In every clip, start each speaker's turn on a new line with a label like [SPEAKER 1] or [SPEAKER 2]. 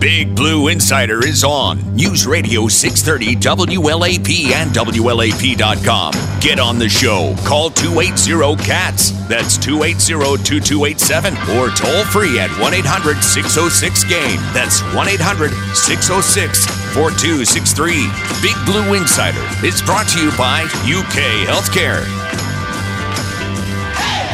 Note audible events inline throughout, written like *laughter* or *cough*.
[SPEAKER 1] Big Blue Insider is on News Radio 630 WLAP and WLAP.com. Get on the show. Call 280 CATS. That's 280 2287 or toll free at 1 800 606 GAME. That's 1 800 606 4263. Big Blue Insider is brought to you by UK Healthcare.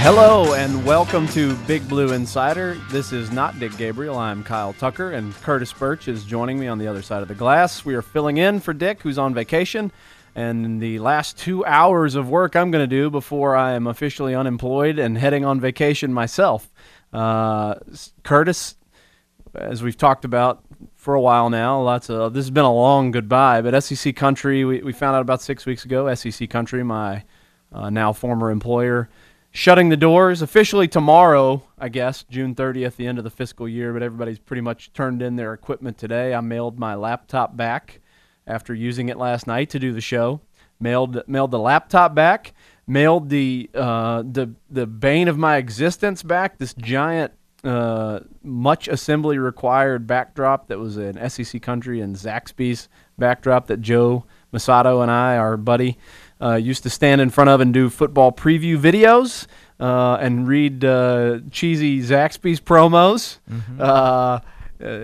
[SPEAKER 2] Hello and welcome to Big Blue Insider. This is not Dick Gabriel. I'm Kyle Tucker, and Curtis Birch is joining me on the other side of the glass. We are filling in for Dick, who's on vacation. And the last two hours of work I'm going to do before I am officially unemployed and heading on vacation myself. Uh, Curtis, as we've talked about for a while now, lots of this has been a long goodbye. But SEC Country, we, we found out about six weeks ago. SEC Country, my uh, now former employer, shutting the doors officially tomorrow, I guess, June 30th, the end of the fiscal year. But everybody's pretty much turned in their equipment today. I mailed my laptop back after using it last night to do the show. Mailed mailed the laptop back. Mailed the uh, the the bane of my existence back. This giant, uh, much assembly required backdrop that was an SEC Country and Zaxby's backdrop that Joe Mussatto and I, our buddy, uh, used to stand in front of and do football preview videos uh, and read uh, cheesy Zaxby's promos.
[SPEAKER 3] Mm-hmm.
[SPEAKER 2] Uh, uh,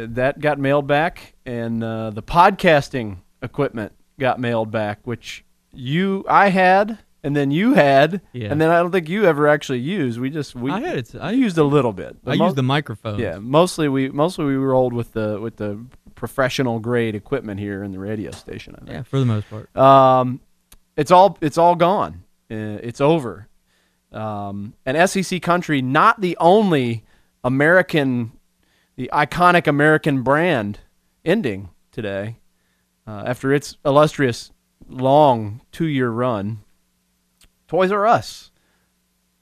[SPEAKER 2] that got mailed back, and uh, the podcasting equipment got mailed back, which you I had. And then you had,
[SPEAKER 3] Yeah.
[SPEAKER 2] and then I don't think you ever actually used. We just we
[SPEAKER 3] I had it. I
[SPEAKER 2] used a little bit.
[SPEAKER 3] I
[SPEAKER 2] Mo-
[SPEAKER 3] used the microphone.
[SPEAKER 2] yeah, mostly we mostly we rolled with the with the professional grade equipment here in the radio station. I think.
[SPEAKER 3] Yeah, for the most part.
[SPEAKER 2] Um, it's all it's all gone. Uh, it's over. Um, and SEC country, not the only American, the iconic American brand, ending today uh, after its illustrious long two-year run. Toys R Us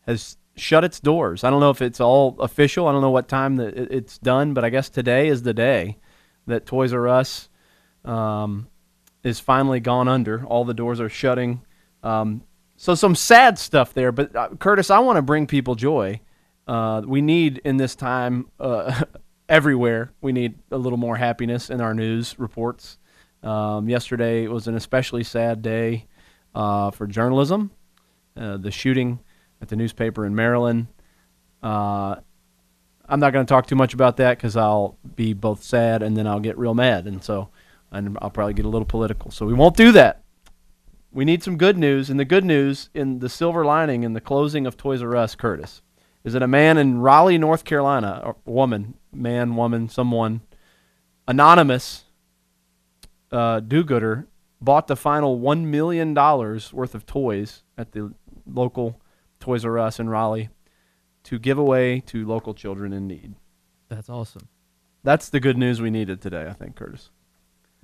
[SPEAKER 2] has shut its doors. I don't know if it's all official. I don't know what time that it's done, but I guess today is the day that Toys R Us um, is finally gone under. All the doors are shutting. Um, so some sad stuff there. But uh, Curtis, I want to bring people joy. Uh, we need in this time uh, *laughs* everywhere. We need a little more happiness in our news reports. Um, yesterday was an especially sad day uh, for journalism. Uh, the shooting at the newspaper in Maryland. Uh, I'm not going to talk too much about that because I'll be both sad and then I'll get real mad, and so and I'll probably get a little political. So we won't do that. We need some good news, and the good news in the silver lining in the closing of Toys R Us, Curtis, is that a man in Raleigh, North Carolina, a woman, man, woman, someone, anonymous, uh, do-gooder, bought the final one million dollars worth of toys at the local Toys R Us in Raleigh to give away to local children in need.
[SPEAKER 3] That's awesome.
[SPEAKER 2] That's the good news we needed today, I think, Curtis.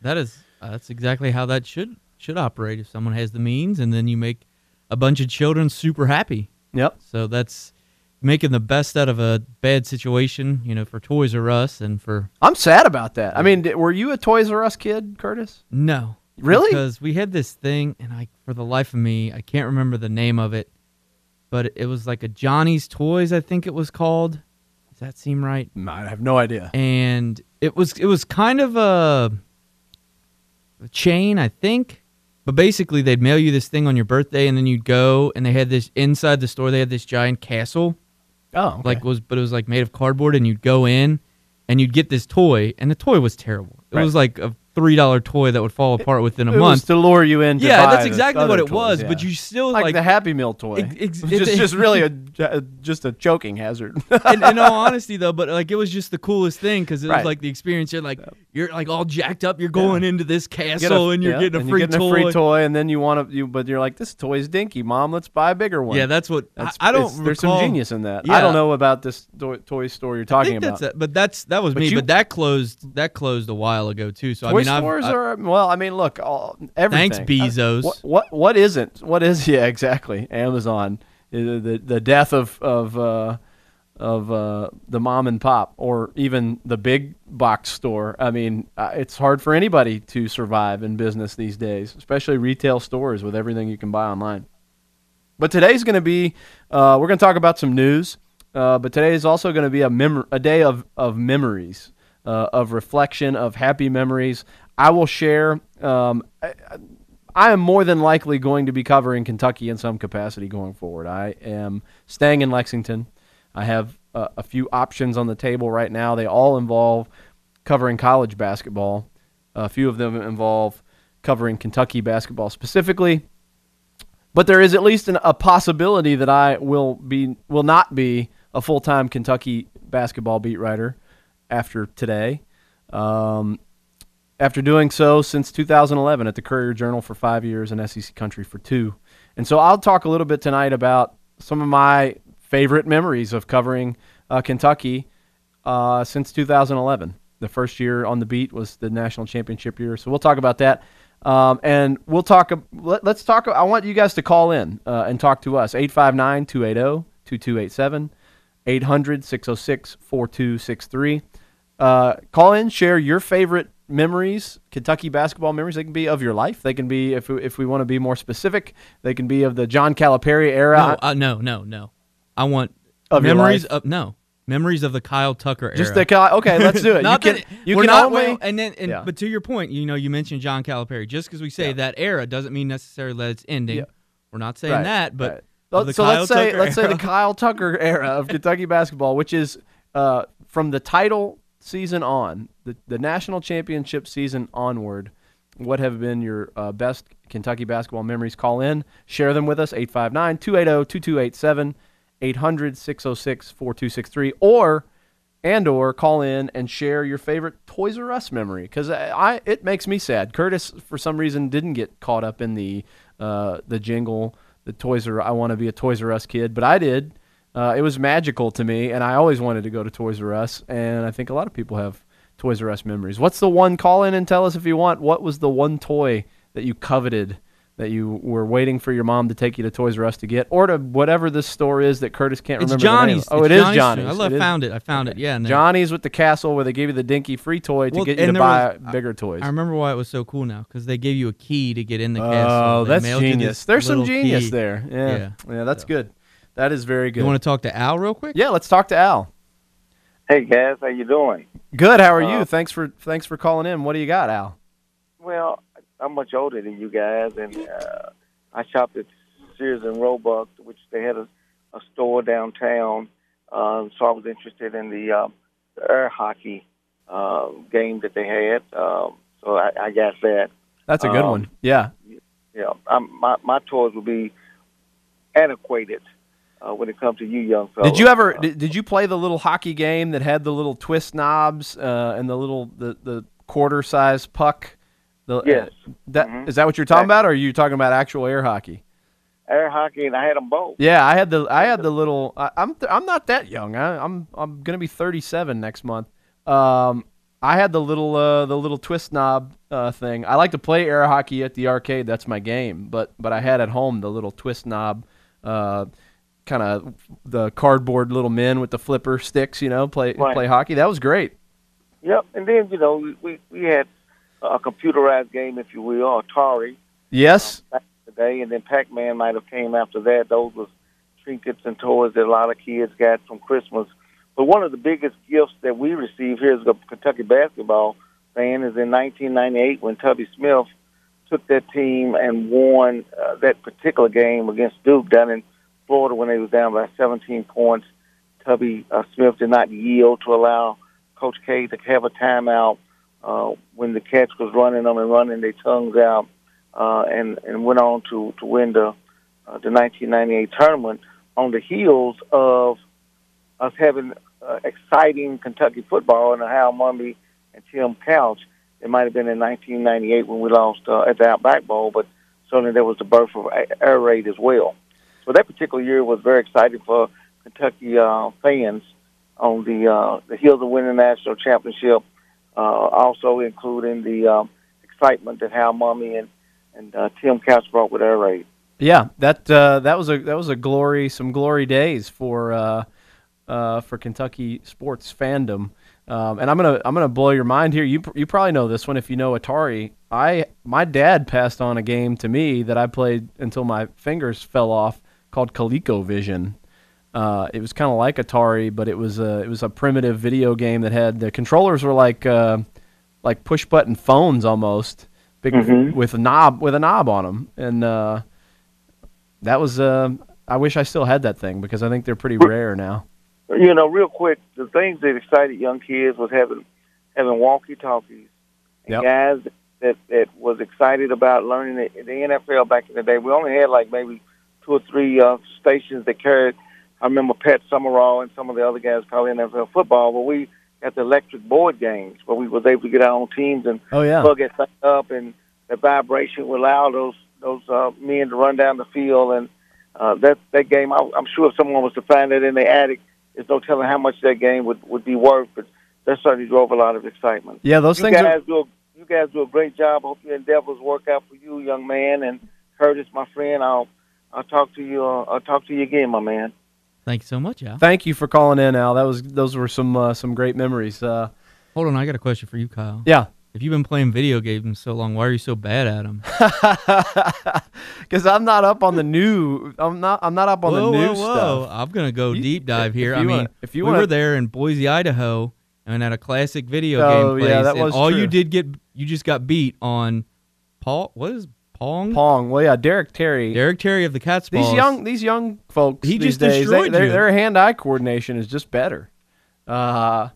[SPEAKER 3] That is. Uh, that's exactly how that should should operate. If someone has the means, and then you make a bunch of children super happy.
[SPEAKER 2] Yep.
[SPEAKER 3] So that's making the best out of a bad situation. You know, for Toys R Us and for
[SPEAKER 2] I'm sad about that. I mean, were you a Toys R Us kid, Curtis?
[SPEAKER 3] no.
[SPEAKER 2] Really?
[SPEAKER 3] Because we had this thing, and I, for the life of me, I can't remember the name of it, but it was like a Johnny's Toys, I think it was called. Does that seem right?
[SPEAKER 2] I have no idea.
[SPEAKER 3] and it was it was kind of a chain, I think. But basically, they'd mail you this thing on your birthday, and then you'd go, and they had this inside the store. They had this giant castle,
[SPEAKER 2] Oh, okay.
[SPEAKER 3] like was, but it was like made of cardboard, and you'd go in, and you'd get this toy, and the toy was terrible. It
[SPEAKER 2] Right.
[SPEAKER 3] was like a three dollar toy that would fall apart within a
[SPEAKER 2] it
[SPEAKER 3] month.
[SPEAKER 2] to lure you in.
[SPEAKER 3] Yeah, that's exactly what it
[SPEAKER 2] toys,
[SPEAKER 3] was.
[SPEAKER 2] yeah.
[SPEAKER 3] But you still
[SPEAKER 2] like,
[SPEAKER 3] like,
[SPEAKER 2] the Happy Meal toy.
[SPEAKER 3] Ex- *laughs*
[SPEAKER 2] just, just really a, *laughs* a- just a choking hazard. *laughs*
[SPEAKER 3] in, in all honesty though but like it was just the coolest thing because it was like the experience you're like you're like all jacked up you're going into this
[SPEAKER 2] Get a-
[SPEAKER 3] castle and you're
[SPEAKER 2] yeah,
[SPEAKER 3] getting a
[SPEAKER 2] and
[SPEAKER 3] free
[SPEAKER 2] you're getting
[SPEAKER 3] toy
[SPEAKER 2] a free toy, and then you want to, you, but you're like, this toy's dinky, mom. Let's buy a bigger one.
[SPEAKER 3] yeah that's what
[SPEAKER 2] That's,
[SPEAKER 3] I, I don't
[SPEAKER 2] it's- There's some genius in that. I don't know about this toy, toy store you're talking about.
[SPEAKER 3] it, but that's that was me but that closed that closed a while ago too so I mean
[SPEAKER 2] stores
[SPEAKER 3] I,
[SPEAKER 2] are well. I mean, look, all, everything.
[SPEAKER 3] thanks
[SPEAKER 2] Uh,
[SPEAKER 3] Bezos
[SPEAKER 2] What what what isn't? What is? *laughs* Yeah, exactly. Amazon, the the, the death of of uh, of uh, the mom and pop, or even the big box store. I mean, uh, it's hard for anybody to survive in business these days, especially retail stores with everything you can buy online. But today's going to be, uh, we're going to talk about some news. uh, but today is also going to be a mem- a day of of memories, uh, of reflection, of happy memories. I will share. Um, I, I am more than likely going to be covering Kentucky in some capacity going forward. I am staying in Lexington. I have uh, a few options on the table right now. They all involve covering college basketball. A few of them involve covering Kentucky basketball specifically. But there is at least an, a possibility that I will be will not be a full time Kentucky basketball beat writer after today. Um, after doing so since 2011 at the Courier Journal for five years and SEC Country for two. And so I'll talk a little bit tonight about some of my favorite memories of covering uh, Kentucky uh, since 2011. The first year on the beat was the national championship year. So we'll talk about that. Um, and we'll talk. Let, us talk. I want you guys to call in uh, and talk to us. 859 280 2287, 800 606 4263. Uh, call in, share your favorite memories, Kentucky basketball memories. They can be of your life. They can be, if we, if we want to be more specific, they can be of the John Calipari era.
[SPEAKER 3] No, uh, no, no, no. I want of memories of no memories of the Kyle Tucker era.
[SPEAKER 2] Just the Kyle. Okay, let's do it. *laughs* you
[SPEAKER 3] can, you can not, only, well, and then and, yeah. but to your point, you know, you mentioned John Calipari. Just because we say yeah. that era doesn't mean necessarily that it's ending. Yeah. We're not saying
[SPEAKER 2] right,
[SPEAKER 3] that, but.
[SPEAKER 2] Right. So Kyle let's say Tucker let's era. say the Kyle Tucker era of *laughs* Kentucky basketball, which is uh, from the title season on, the, the national championship season onward, what have been your uh, best Kentucky basketball memories? Call in, share them with us, 859 280 2287, 800 606 4263, or and or call in and share your favorite Toys R Us memory because I, I, it makes me sad. Curtis for some reason didn't get caught up in the uh, the jingle, the Toys R I want to be a Toys R Us kid, but I did. Uh, it was magical to me, and I always wanted to go to Toys R Us, and I think a lot of people have Toys R Us memories. What's the one? Call in and tell us if you want. What was the one toy that you coveted? That you were waiting for your mom to take you to Toys R Us to get, or to whatever this store is that Curtis can't
[SPEAKER 3] it's
[SPEAKER 2] remember.
[SPEAKER 3] Johnny's.
[SPEAKER 2] Oh,
[SPEAKER 3] it's
[SPEAKER 2] it
[SPEAKER 3] Johnny's.
[SPEAKER 2] is Johnny's. I
[SPEAKER 3] love,
[SPEAKER 2] it
[SPEAKER 3] found
[SPEAKER 2] is.
[SPEAKER 3] it. I found it. Yeah,
[SPEAKER 2] Johnny's with the castle where they gave you the dinky free toy to
[SPEAKER 3] well,
[SPEAKER 2] get you to buy
[SPEAKER 3] was,
[SPEAKER 2] bigger toys.
[SPEAKER 3] I remember why it was so cool now because they gave you a key to get in the
[SPEAKER 2] oh,
[SPEAKER 3] castle.
[SPEAKER 2] Oh, that's genius. There's some genius
[SPEAKER 3] key.
[SPEAKER 2] there. Yeah, yeah, yeah that's so. good. That is very good.
[SPEAKER 3] You want to talk to Al real quick?
[SPEAKER 2] Yeah, let's talk to Al.
[SPEAKER 4] Hey guys, how you doing?
[SPEAKER 2] Good. How are uh, you? Thanks for thanks for calling in. What do you got, Al?
[SPEAKER 4] Well, I'm much older than you guys, and uh, I shopped at Sears and Roebuck, which they had a, a store downtown. Uh, so I was interested in the, uh, the air hockey uh, game that they had. Um, so I, I got that.
[SPEAKER 2] That's a good um, one. Yeah.
[SPEAKER 4] Yeah. I'm, my my toys would be antiquated uh, when it comes to you young fellas.
[SPEAKER 2] Did you ever did, did you play the little hockey game that had the little twist knobs uh, and the little the, the quarter size puck? The, uh,
[SPEAKER 4] yes.
[SPEAKER 2] that mm-hmm. is that what you're talking about, or are you talking about actual air hockey?
[SPEAKER 4] Air hockey, and I had them both.
[SPEAKER 2] Yeah, I had the I had the little. I, am I'm, I'm not that young. I, I'm I'm gonna be 37 next month. Um, I had the little uh, the little twist knob uh, thing. I like to play air hockey at the arcade. That's my game. But but I had at home the little twist knob. Uh, kind of the cardboard little men with the flipper sticks, you know, play right. play hockey. That was great.
[SPEAKER 4] Yep, and then you know we we had a computerized game, if you will, Atari.
[SPEAKER 2] Yes.
[SPEAKER 4] Um, back in the day, and then Pac-Man might have came after that. Those was trinkets and toys that a lot of kids got from Christmas. But one of the biggest gifts that we received here as a Kentucky basketball fan is in 1998 when Tubby Smith took that team and won uh, that particular game against Duke down in Florida when they was down by 17 points. Tubby uh, Smith did not yield to allow Coach K to have a timeout uh, when the catch was running them and running their tongues out, uh, and and went on to to win the uh, the 1998 tournament on the heels of us having uh, exciting Kentucky football and Hal Mumme and Tim Couch. It might have been in 1998 when we lost uh, at the Outback Bowl, but certainly there was the birth of air raid as well. That particular year was very exciting for Kentucky uh, fans on the uh, the heels of winning the national championship uh, also including the um, excitement that Hal Mumme and and uh, Tim Couch brought with air raid.
[SPEAKER 2] Yeah, that uh, that was a that was a glory, some glory days for uh, uh, for Kentucky sports fandom. Um, and I'm gonna I'm gonna blow your mind here. You you probably know this one if you know Atari. I my dad passed on a game to me that I played until my fingers fell off called ColecoVision. Uh, it was kind of like Atari, but it was a it was a primitive video game that had the controllers were like uh, like push button phones almost, big
[SPEAKER 4] Mhm.
[SPEAKER 2] with a knob with a knob on them, and uh, that was. Uh, I wish I still had that thing because I think they're pretty rare now.
[SPEAKER 4] You know, real quick, the things that excited young kids was having having walkie talkies and
[SPEAKER 2] Yep.
[SPEAKER 4] guys that that was excited about learning the, the NFL back in the day. We only had like maybe two or three uh, stations that carried. I remember Pat Summerall and some of the other guys calling NFL football, but we had the electric board games where we was able to get our own teams and
[SPEAKER 2] Oh yeah,
[SPEAKER 4] plug thing up, and the vibration would allow those those uh, men to run down the field. And uh, that that game, I, I'm sure if someone was to find it in the attic, there's no telling how much that game would would be worth. But that certainly drove a lot of excitement.
[SPEAKER 2] yeah. Those
[SPEAKER 4] you
[SPEAKER 2] things are
[SPEAKER 4] guys do a, you guys do a great job. Hope your endeavors work out for you, young man. And Curtis, my friend, I'll I'll talk to you. Uh, I'll talk to you again, my man.
[SPEAKER 3] Thank you so much, Al.
[SPEAKER 2] Thank you for calling in, Al. That was those were some uh, some great memories. Uh,
[SPEAKER 3] Hold on, I got a question for you, Kyle.
[SPEAKER 2] yeah,
[SPEAKER 3] If you've been playing video games so long, why are you so bad at them?
[SPEAKER 2] because *laughs* I'm not up on the new. I'm not. I'm not up on
[SPEAKER 3] whoa,
[SPEAKER 2] the new
[SPEAKER 3] whoa, whoa.
[SPEAKER 2] stuff.
[SPEAKER 3] I'm gonna go
[SPEAKER 2] You-
[SPEAKER 3] deep dive here. I mean,
[SPEAKER 2] wanna- if you
[SPEAKER 3] we
[SPEAKER 2] wanna-
[SPEAKER 3] were there in Boise, Idaho, and at a classic video
[SPEAKER 2] Oh,
[SPEAKER 3] game place,
[SPEAKER 2] yeah, that
[SPEAKER 3] and
[SPEAKER 2] was
[SPEAKER 3] all
[SPEAKER 2] true.
[SPEAKER 3] you did get, you just got beat on Paul. What is Pong?
[SPEAKER 2] Pong. Well, yeah, Derek Terry.
[SPEAKER 3] Derek Terry of the Cats.
[SPEAKER 2] these young these young folks.
[SPEAKER 3] He
[SPEAKER 2] these
[SPEAKER 3] just
[SPEAKER 2] days, they,
[SPEAKER 3] destroyed
[SPEAKER 2] their,
[SPEAKER 3] you.
[SPEAKER 2] their hand-eye coordination is just better. Uh,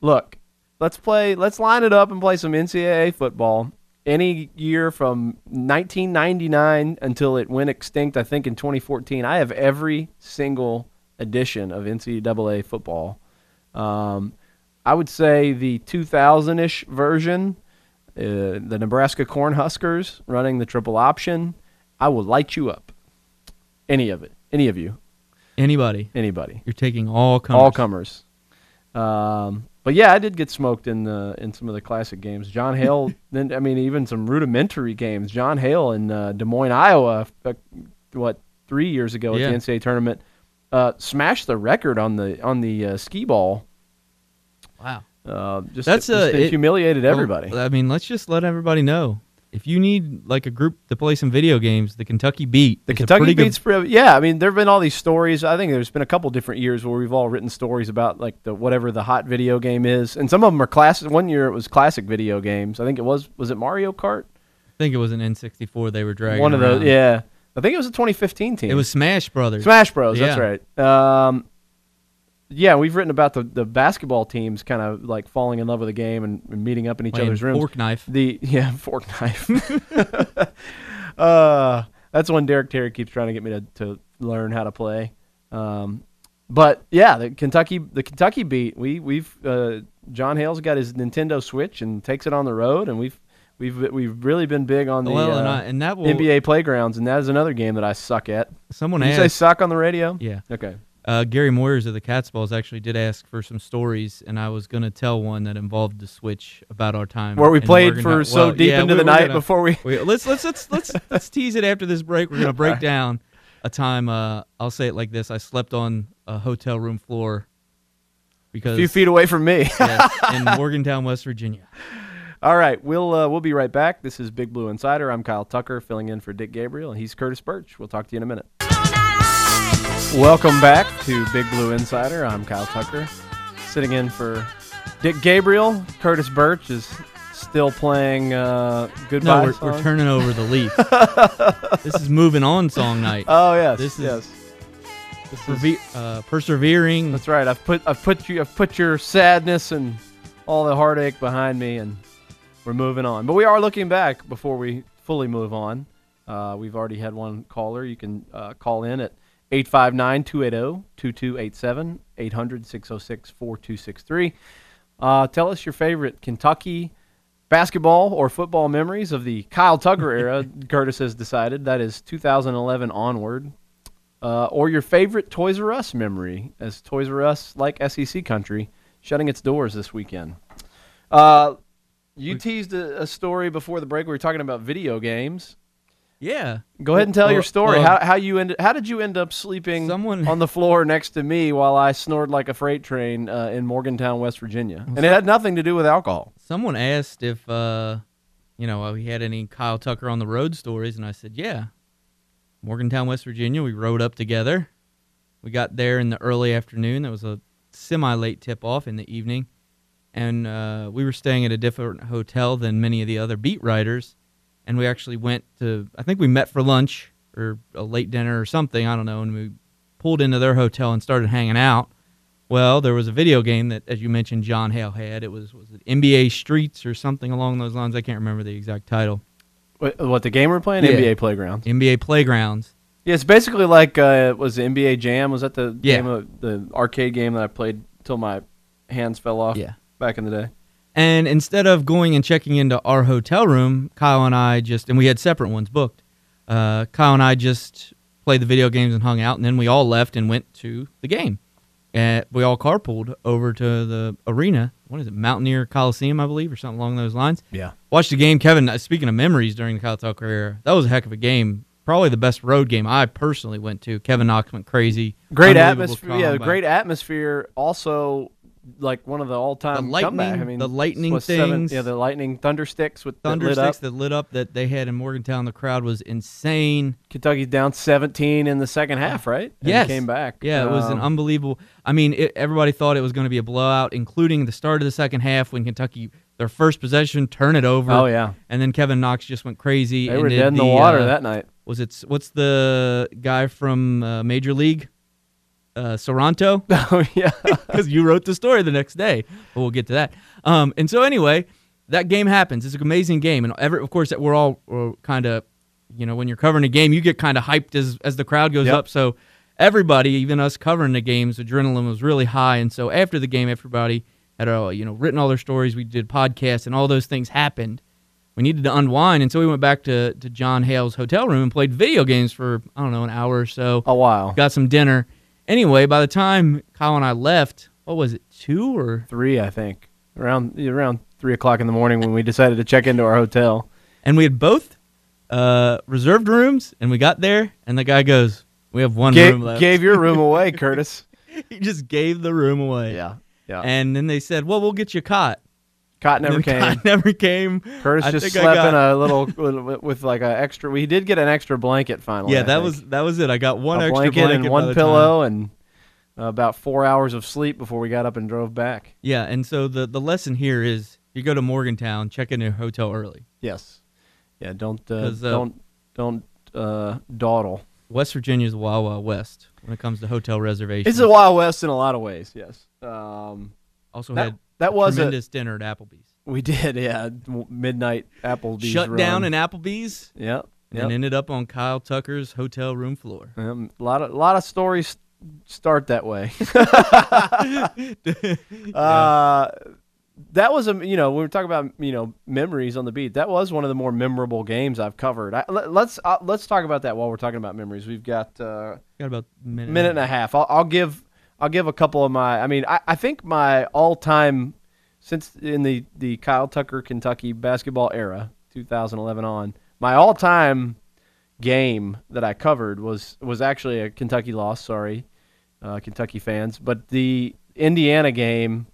[SPEAKER 2] look, let's play. Let's line it up and play some NCAA football. Any year from 1999 until it went extinct, I think in 2014. I have every single edition of NCAA football. Um, I would say the 2000-ish version, uh, the Nebraska Cornhuskers running the triple option. I will light you up. Any of it, any of you,
[SPEAKER 3] Anybody?
[SPEAKER 2] anybody,
[SPEAKER 3] You're taking all comers.
[SPEAKER 2] all comers. Um, but yeah, I did get smoked in the in some of the classic games. John Hale, *laughs* then I mean, even some rudimentary games. John Hale in uh, Des Moines, Iowa, uh, what three years ago
[SPEAKER 3] Yeah.
[SPEAKER 2] at the NCAA tournament, uh, smashed the record on the on the uh, skee ball.
[SPEAKER 3] Wow.
[SPEAKER 2] Uh, just
[SPEAKER 3] That's,
[SPEAKER 2] just
[SPEAKER 3] uh, it-
[SPEAKER 2] humiliated everybody.
[SPEAKER 3] Well, I mean, let's just let everybody know. If you need like a group to play some video games, the Kentucky Beat.
[SPEAKER 2] The
[SPEAKER 3] a
[SPEAKER 2] Kentucky
[SPEAKER 3] pretty good-
[SPEAKER 2] yeah. I mean, there've been all these stories. I think there's been a couple different years where we've all written stories about like the whatever the hot video game is, and some of them are classic. One year it was classic video games. I think it was was it Mario Kart?
[SPEAKER 3] I think it was an N64 they were dragging.
[SPEAKER 2] One of those, yeah. I think it was a 2015 team.
[SPEAKER 3] It was Smash Brothers.
[SPEAKER 2] Smash Bros. That's right. Um, yeah, we've written about the the basketball teams kind of like falling in love with the game and, and meeting up in each
[SPEAKER 3] Playing
[SPEAKER 2] other's rooms.
[SPEAKER 3] Fork knife.
[SPEAKER 2] The *laughs* yeah, fork knife. *laughs* uh, that's one Derek Terry keeps trying to get me to, to learn how to play. Um, but yeah, the Kentucky the Kentucky beat. We we've uh, John Hale's got his Nintendo Switch and takes it on the road, and we've we've we've really been big on the
[SPEAKER 3] well, and,
[SPEAKER 2] uh,
[SPEAKER 3] I, and that will
[SPEAKER 2] NBA playgrounds, and that is another game that I suck at.
[SPEAKER 3] someone
[SPEAKER 2] Did you say suck on the radio?
[SPEAKER 3] yeah,
[SPEAKER 2] Okay.
[SPEAKER 3] Uh, Gary Moyers of the Cats' Pause actually did ask for some stories, and I was gonna tell one that involved the Switch about our time
[SPEAKER 2] Where we played for so deep
[SPEAKER 3] yeah,
[SPEAKER 2] into
[SPEAKER 3] we-
[SPEAKER 2] the night
[SPEAKER 3] gonna-
[SPEAKER 2] before we.
[SPEAKER 3] we- let's let's let's let's *laughs* let's tease it after this break. We're gonna break down a time. Uh, I'll say it like this: I slept on a hotel room floor because A
[SPEAKER 2] few feet away from me.
[SPEAKER 3] yes, *laughs* in Morgantown, West Virginia.
[SPEAKER 2] All right, we'll uh, we'll be right back. This is Big Blue Insider. I'm Kyle Tucker, filling in for Dick Gabriel, and he's Curtis Birch. We'll talk to you in a minute. Welcome back to Big Blue Insider. I'm Kyle Tucker, sitting in for Dick Gabriel. Curtis Birch is still playing uh, Goodbye.
[SPEAKER 3] No, we're,
[SPEAKER 2] song.
[SPEAKER 3] we're turning over the leaf. *laughs* this is moving on song night.
[SPEAKER 2] Oh yes,
[SPEAKER 3] This is-
[SPEAKER 2] yes. This is-
[SPEAKER 3] Perve- uh, persevering.
[SPEAKER 2] That's right. I've put I've put you I've put your sadness and all the heartache behind me, and we're moving on. But we are looking back before we fully move on. Uh, we've already had one caller. You can uh, call in at 859-280-2287, 800-606-4263. Uh, tell us your favorite Kentucky basketball or football memories of the Kyle Tucker era. *laughs* Curtis has decided that is 2011 onward uh, or your favorite Toys R Us memory, as Toys R Us, like SEC country, shutting its doors this weekend. Uh, you teased a, a story before the break. We were talking about video games.
[SPEAKER 3] Yeah.
[SPEAKER 2] Go ahead and tell your story. how, how you ended? How did you end up sleeping
[SPEAKER 3] Someone-
[SPEAKER 2] on the floor next to me while I snored like a freight train uh, in Morgantown, West Virginia? And it had nothing to do with alcohol.
[SPEAKER 3] Someone asked if, uh, you know, we had any Kyle Tucker on the road stories, and I said, yeah. Morgantown, West Virginia. We rode up together. We got there in the early afternoon. There was a semi late tip off in the evening, and uh, we were staying at a different hotel than many of the other beat writers. And we actually went to, I think we met for lunch or a late dinner or something. I don't know. And we pulled into their hotel and started hanging out. Well, there was a video game that, as you mentioned, John Hale had. It was was it NBA Streets or something along those lines. I can't remember the exact title.
[SPEAKER 2] What, what the game we're playing?
[SPEAKER 3] Yeah.
[SPEAKER 2] NBA Playgrounds.
[SPEAKER 3] NBA Playgrounds.
[SPEAKER 2] Yeah, it's basically like uh, was the NBA Jam? Was that the
[SPEAKER 3] Yeah.
[SPEAKER 2] game of, the arcade game that I played till my hands fell off?
[SPEAKER 3] Yeah.
[SPEAKER 2] back in the day.
[SPEAKER 3] And instead of going and checking into our hotel room, Kyle and I just, and we had separate ones booked. Uh, Kyle and I just played the video games and hung out, and then we all left and went to the game. And we all carpooled over to the arena. What is it, Mountaineer Coliseum, I believe, or something along those lines.
[SPEAKER 2] Yeah.
[SPEAKER 3] Watched the game. Kevin, uh, speaking of memories during the Kyle Tucker era, that was a heck of a game. Probably the best road game I personally went to. Kevin Knox went crazy.
[SPEAKER 2] Great
[SPEAKER 3] Unbelievable
[SPEAKER 2] atmosphere. Yeah, great atmosphere. Also, like one of the all-time
[SPEAKER 3] The lightning-
[SPEAKER 2] comeback. I mean,
[SPEAKER 3] the lightning
[SPEAKER 2] what, seven-
[SPEAKER 3] things.
[SPEAKER 2] yeah, the lightning thunder sticks with that
[SPEAKER 3] Thunder
[SPEAKER 2] lit up.
[SPEAKER 3] that lit up that they had in Morgantown. The crowd was insane.
[SPEAKER 2] Kentucky's down 17 in the second half, right? And
[SPEAKER 3] Yes.
[SPEAKER 2] came back.
[SPEAKER 3] Yeah, it was an
[SPEAKER 2] Um,
[SPEAKER 3] unbelievable. I mean, it, everybody thought it was going to be a blowout, including the start of the second half when Kentucky their first possession turn it over.
[SPEAKER 2] Oh yeah,
[SPEAKER 3] and then Kevin Knox just went crazy.
[SPEAKER 2] they
[SPEAKER 3] and
[SPEAKER 2] were dead in the
[SPEAKER 3] the,
[SPEAKER 2] water
[SPEAKER 3] uh,
[SPEAKER 2] that night.
[SPEAKER 3] Was it? What's the guy from uh, Major League? Uh, Cerrano, *laughs*
[SPEAKER 2] Oh yeah, *laughs*
[SPEAKER 3] because you wrote the story the next day. But we'll get to that. Um, and so anyway, that game happens. It's an amazing game, and every, of course, we're all kind of, you know, when you're covering a game, you get kind of hyped as as the crowd goes
[SPEAKER 2] Yep.
[SPEAKER 3] up. So everybody, even us covering the games, adrenaline was really high. And so after the game, everybody had uh, you know written all their stories. We did podcasts, and all those things happened. We needed to unwind, and so we went back to to John Hale's hotel room and played video games for I don't know an hour or so
[SPEAKER 2] a while.
[SPEAKER 3] got some dinner. Anyway, by the time Kyle and I left, what was it, two or?
[SPEAKER 2] Three, I think, around around three o'clock in the morning when we decided to check into our hotel.
[SPEAKER 3] And we had both uh, reserved rooms, and we got there, and the guy goes, "We have one
[SPEAKER 2] Ga-
[SPEAKER 3] room left."
[SPEAKER 2] gave your room *laughs* away, Curtis.
[SPEAKER 3] he just gave the room away.
[SPEAKER 2] Yeah, yeah.
[SPEAKER 3] And then they said, "Well, we'll get you a cot."
[SPEAKER 2] Cot never came.
[SPEAKER 3] Cot *laughs* never came.
[SPEAKER 2] Curtis
[SPEAKER 3] I
[SPEAKER 2] just slept
[SPEAKER 3] got-
[SPEAKER 2] in a *laughs* little with, with like an extra. We did get an extra blanket finally.
[SPEAKER 3] yeah, that was that was it. I got one
[SPEAKER 2] a
[SPEAKER 3] extra
[SPEAKER 2] blanket, and
[SPEAKER 3] by
[SPEAKER 2] one pillow
[SPEAKER 3] time.
[SPEAKER 2] and uh, about four hours of sleep before we got up and drove back.
[SPEAKER 3] Yeah, and so the the lesson here is you go to Morgantown, check in your hotel early.
[SPEAKER 2] Yes. Yeah. Don't uh,
[SPEAKER 3] uh,
[SPEAKER 2] don't don't uh, dawdle.
[SPEAKER 3] West Virginia's Wild Wild West when it comes to hotel reservations.
[SPEAKER 2] It's a Wild West in a lot of ways. Yes. Um,
[SPEAKER 3] also
[SPEAKER 2] that
[SPEAKER 3] had
[SPEAKER 2] that was a,
[SPEAKER 3] tremendous dinner at Applebee's.
[SPEAKER 2] we did yeah midnight Applebee's
[SPEAKER 3] Shut
[SPEAKER 2] run.
[SPEAKER 3] down in Applebee's
[SPEAKER 2] Yep.
[SPEAKER 3] and ended up on Kyle Tucker's hotel room floor.
[SPEAKER 2] Um, a lot of lot of stories start that way. *laughs* *laughs* uh, that was a you know we were talking about you know memories on the beat. That was one of the more memorable games I've covered. I, let, let's uh, let's talk about that while we're talking about memories. We've got uh,
[SPEAKER 3] Got about a minute,
[SPEAKER 2] minute and a half. I'll, I'll give I'll give a couple of my. I mean, I, I think my all time since in the the Kyle Tucker Kentucky basketball era, 2011 on, my all time game that I covered was was actually a Kentucky loss. Sorry, uh, Kentucky fans, but the Indiana game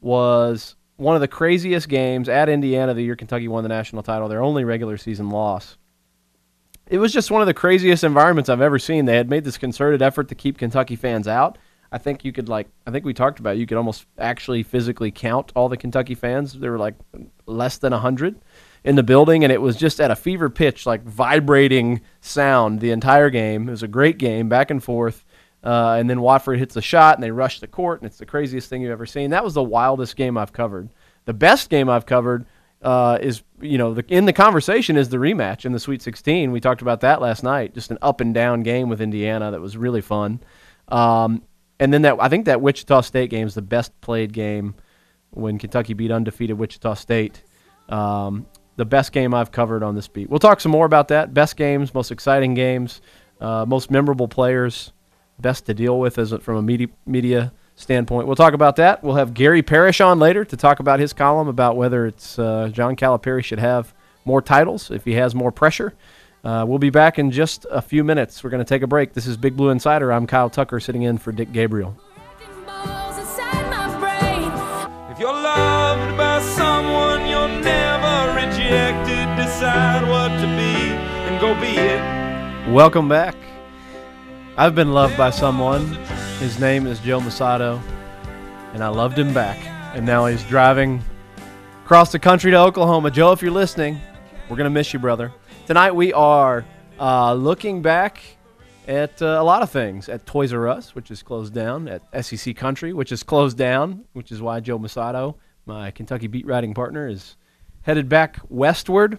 [SPEAKER 2] was one of the craziest games at Indiana the year Kentucky won the national title. Their only regular season loss it was just one of the craziest environments I've ever seen. They had made this concerted effort to keep Kentucky fans out. I think you could like I think we talked about it, you could almost actually physically count all the Kentucky fans. There were like less than 100 in the building and it was just at a fever pitch like vibrating sound the entire game. It was a great game back and forth. Uh, and then Watford hits a shot and they rush the court and it's the craziest thing you've ever seen. That was the wildest game I've covered. The best game I've covered uh, is you know the, in the conversation is the rematch in the Sweet 16. We talked about that last night. Just an up and down game with Indiana that was really fun. Um, and then that I think that Wichita State game is the best played game when Kentucky beat undefeated Wichita State. Um, the best game I've covered on this beat. We'll talk some more about that. Best games, most exciting games, uh, most memorable players, best to deal with as a, from a media, media standpoint. We'll talk about that. We'll have Gary Parrish on later to talk about his column about whether it's uh, John Calipari should have more titles if he has more pressure. Uh, we'll be back in just a few minutes. We're going to take a break. This is Big Blue Insider. I'm Kyle Tucker sitting in for Dick Gabriel.
[SPEAKER 5] balls inside my brain.
[SPEAKER 6] If you're loved by someone you're never rejected, decide what to be and go be it.
[SPEAKER 2] Welcome back. I've been loved by someone His name is Joe Mussatto, and I loved him back. And now he's driving across the country to Oklahoma. Joe, if you're listening, we're going to miss you, brother. Tonight we are uh, looking back at uh, a lot of things at Toys R Us, which is closed down, at SEC Country, which is closed down, which is why Joe Mussatto, my Kentucky beat writing partner, is headed back westward.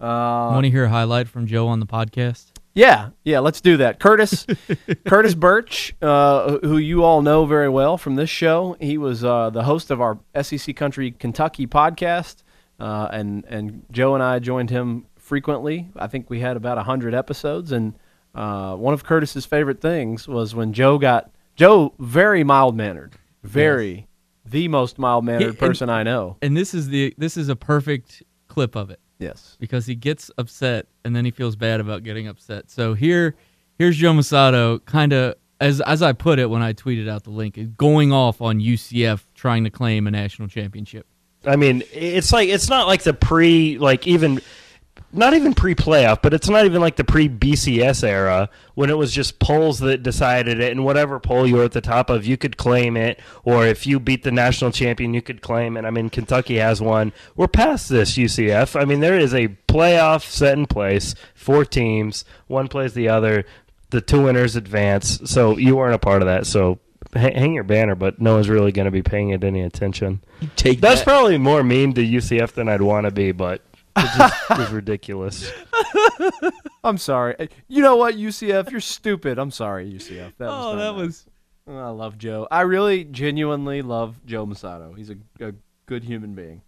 [SPEAKER 2] Uh,
[SPEAKER 3] Want to hear a highlight from Joe on the podcast?
[SPEAKER 2] yeah, yeah, let's do that. Curtis, *laughs* Curtis Birch, uh, who you all know very well from this show, he was uh, the host of our SEC Country Kentucky podcast, uh, and and Joe and I joined him frequently. I think we had about hundred episodes, and uh, one of Curtis's favorite things was when Joe got Joe very mild mannered, very the most mild mannered person I know.
[SPEAKER 3] And this is the this is a perfect clip of it
[SPEAKER 2] Yes.
[SPEAKER 3] because he gets upset and then he feels bad about getting upset. So here here's Joe Mussatto kind of as as I put it when I tweeted out the link, going off on UCF trying to claim a national championship.
[SPEAKER 7] I mean, it's like it's not like the pre like even not even pre-playoff, but it's not even like the pre-BCS era when it was just polls that decided it, and whatever poll you were at the top of, you could claim it, or if you beat the national champion, you could claim it. I mean, Kentucky has one. We're past this UCF. I mean, there is a playoff set in place, four teams, one plays the other, the two winners advance. So you weren't a part of that. So hang your banner, but no one's really going to be paying it any attention.
[SPEAKER 8] Take
[SPEAKER 7] That's
[SPEAKER 8] that.
[SPEAKER 7] probably more mean to UCF than I'd want to be, but it just *laughs* was ridiculous. *laughs*
[SPEAKER 2] I'm sorry. You know what, UCF? You're stupid. I'm sorry, UCF. That was
[SPEAKER 3] Oh,
[SPEAKER 2] not
[SPEAKER 3] that
[SPEAKER 2] nice.
[SPEAKER 3] was
[SPEAKER 2] I love Joe. I really genuinely love Joe Mussatto. He's a, a good human being.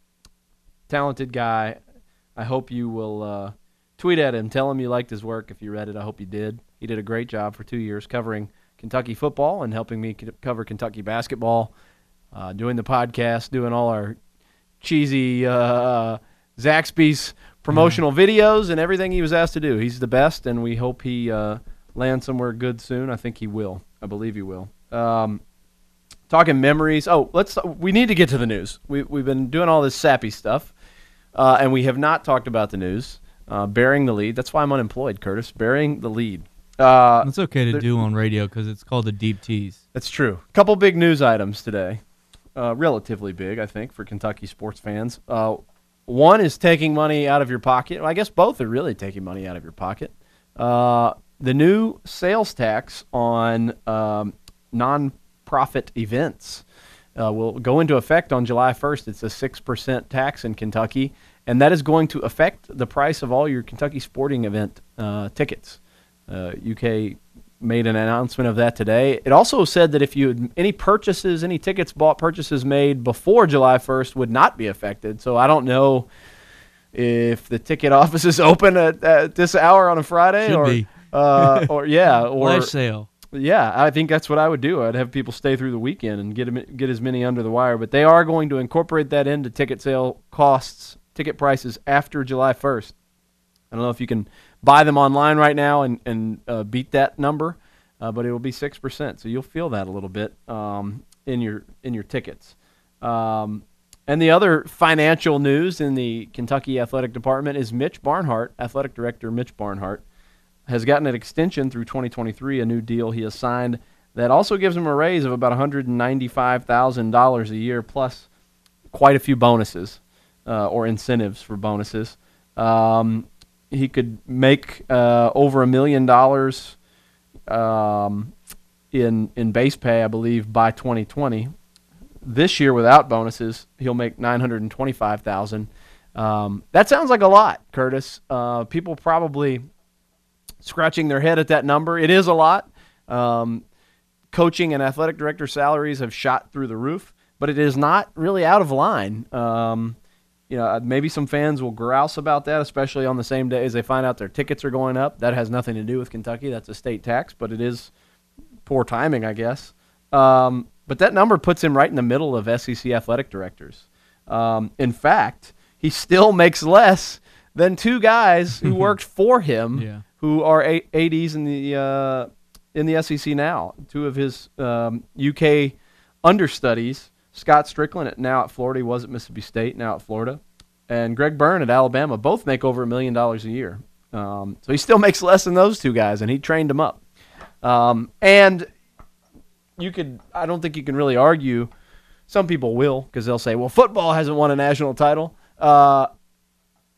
[SPEAKER 2] Talented guy. I hope you will uh, tweet at him. Tell him you liked his work. If you read it, I hope you did. He did a great job for two years covering Kentucky football and helping me cover Kentucky basketball, uh, doing the podcast, doing all our cheesy uh, Zaxby's promotional videos and everything he was asked to do. He's the best, and we hope he uh, lands somewhere good soon. I think he will. I believe he will. Um, talking memories. Oh, let's. We need to get to the news. We we've been doing all this sappy stuff, uh, and we have not talked about the news. Uh, bearing the lead. That's why I'm unemployed, Curtis. Bearing the lead. Uh,
[SPEAKER 3] It's okay to
[SPEAKER 2] there-
[SPEAKER 3] do on radio because it's called the deep tease.
[SPEAKER 2] that's true. A Couple big news items today. Uh, relatively big, I think, for Kentucky sports fans. Uh, one is taking money out of your pocket. Well, I guess both are really taking money out of your pocket. Uh, the new sales tax on um, non-profit events uh, will go into effect on July 1st. It's a 6% tax in Kentucky, and that is going to affect the price of all your Kentucky sporting event uh, tickets. Uh, UK made an announcement of that today. It also said that if you had any purchases, any tickets bought, purchases made before July 1st would not be affected. So I don't know if the ticket *laughs* office is open at, at this hour on a Friday
[SPEAKER 3] Should
[SPEAKER 2] or
[SPEAKER 3] be.
[SPEAKER 2] uh, or yeah, *laughs* or
[SPEAKER 3] Flash sale.
[SPEAKER 2] yeah, I think that's what I would do. I'd have people stay through the weekend and get get as many under the wire. But they are going to incorporate that into ticket sale costs, ticket prices after July 1st. I don't know if you can buy them online right now and and uh, beat that number, uh, but it will be six percent. So you'll feel that a little bit um, in your in your tickets. Um, and the other financial news in the Kentucky Athletic Department is Mitch Barnhart, athletic director Mitch Barnhart, has gotten an extension through 2023, a new deal he has signed that also gives him a raise of about $195,000 a year plus quite a few bonuses uh, or incentives for bonuses. Um, he could make uh, over a million dollars um, in in base pay, I believe, by 2020. This year, without bonuses, he'll make 925,000. Um, that sounds like a lot, Curtis. Uh, people probably scratching their head at that number. It is a lot. Um, coaching and athletic director salaries have shot through the roof, but it is not really out of line. Um, you know, maybe some fans will grouse about that, especially on the same day as they find out their tickets are going up. That has nothing to do with Kentucky. That's a state tax, but it is poor timing, I guess. Um, but that number puts him right in the middle of SEC athletic directors. Um, in fact, he still makes less than two guys who *laughs* worked for him,
[SPEAKER 3] Yeah.
[SPEAKER 2] who are A- ads in the uh, in the SEC now. Two of his um, UK understudies, Scott Stricklin, at, now at Florida, he was at Mississippi State, now at Florida, and Greg Byrne at Alabama, both make over a million dollars a year. Um, so he still *laughs* makes less than those two guys, and he trained them up. Um, and you could. I don't think you can really argue. Some people will because they'll say, "Well, football hasn't won a national title." Uh,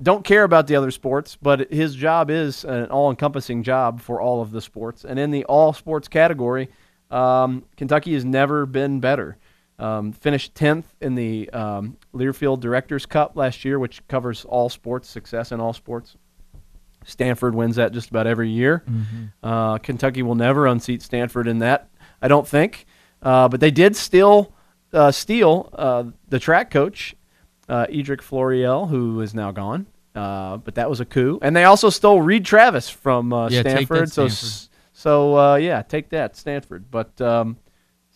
[SPEAKER 2] don't care about the other sports, but his job is an all-encompassing job for all of the sports. And in the all sports category, um, Kentucky has never been better. Um, finished 10th in the um, Learfield Directors Cup last year, which covers all sports, success in all sports. Stanford wins that just about every year. Uh, Kentucky will never unseat Stanford in that, I don't think. Uh, but they did still uh, steal uh, the track coach, uh, Edrick Floréal, who is now gone. Uh, but that was a coup. And they also stole Reed Travis from uh,
[SPEAKER 3] Yeah, take that,
[SPEAKER 2] Stanford. So, so uh, yeah, take that, Stanford. But um,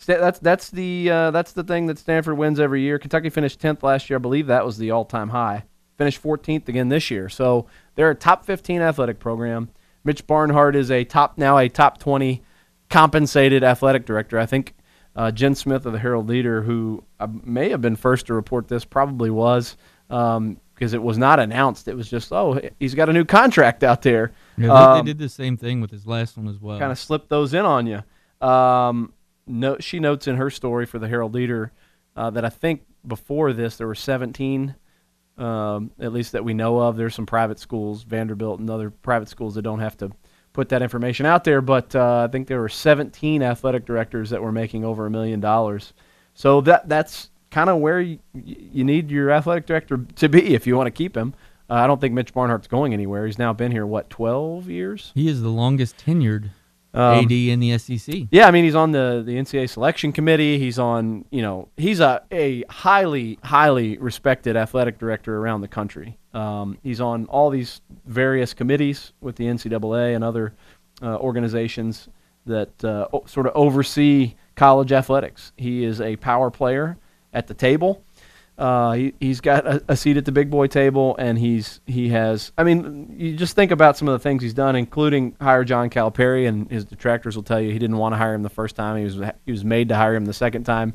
[SPEAKER 2] that's that's the uh, that's the thing that Stanford wins every year. Kentucky finished 10th last year. I believe that was the all-time high. Finished 14th again this year. So they're a top 15 athletic program. Mitch Barnhart is a top now a top 20 compensated athletic director. I think uh, Jen Smith of the Herald Leader, who uh, may have been first to report this, probably was um, because it was not announced. It was just oh he's got a new contract out there.
[SPEAKER 3] Yeah, they,
[SPEAKER 2] Um,
[SPEAKER 3] they did the same thing with his last one as well.
[SPEAKER 2] kind of slipped those in on you. Um, no, she notes in her story for the Herald Leader uh, that I think before this there were 17, um, at least that we know of. There's some private schools, Vanderbilt and other private schools that don't have to put that information out there, but uh, I think there were 17 athletic directors that were making over a million dollars. So that that's kind of where you, you need your athletic director to be if you want to keep him. Uh, I don't think Mitch Barnhart's going anywhere. He's now been here what 12 years.
[SPEAKER 3] he is the longest tenured
[SPEAKER 2] Um,
[SPEAKER 3] AD in the SEC.
[SPEAKER 2] Yeah, I mean he's on the the NCAA selection committee. He's on, you know, he's a a highly highly respected athletic director around the country. Um, he's on all these various committees with the NCAA and other uh, organizations that uh, o- sort of oversee college athletics. He is a power player at the table. Uh, he, he's got a, a seat at the big boy table, and he's he has. I mean, you just think about some of the things he's done, including hire John Calipari, and his detractors will tell you he didn't want to hire him the first time. He was he was made to hire him the second time.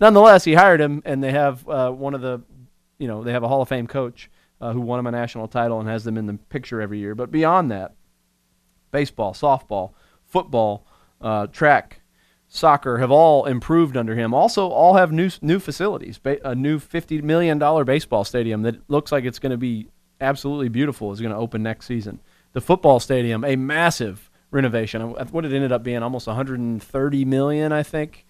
[SPEAKER 2] Nonetheless, he hired him, and they have uh, one of the, you know, they have a Hall of Fame coach uh, who won him a national title and has them in the picture every year. But beyond that, baseball, softball, football, uh, track, soccer have all improved under him. Also, all have new new facilities. Ba- a new fifty million dollar baseball stadium that looks like it's going to be absolutely beautiful is going to open next season. The football stadium, a massive renovation. Uh, What it ended up being almost 130 million, I think,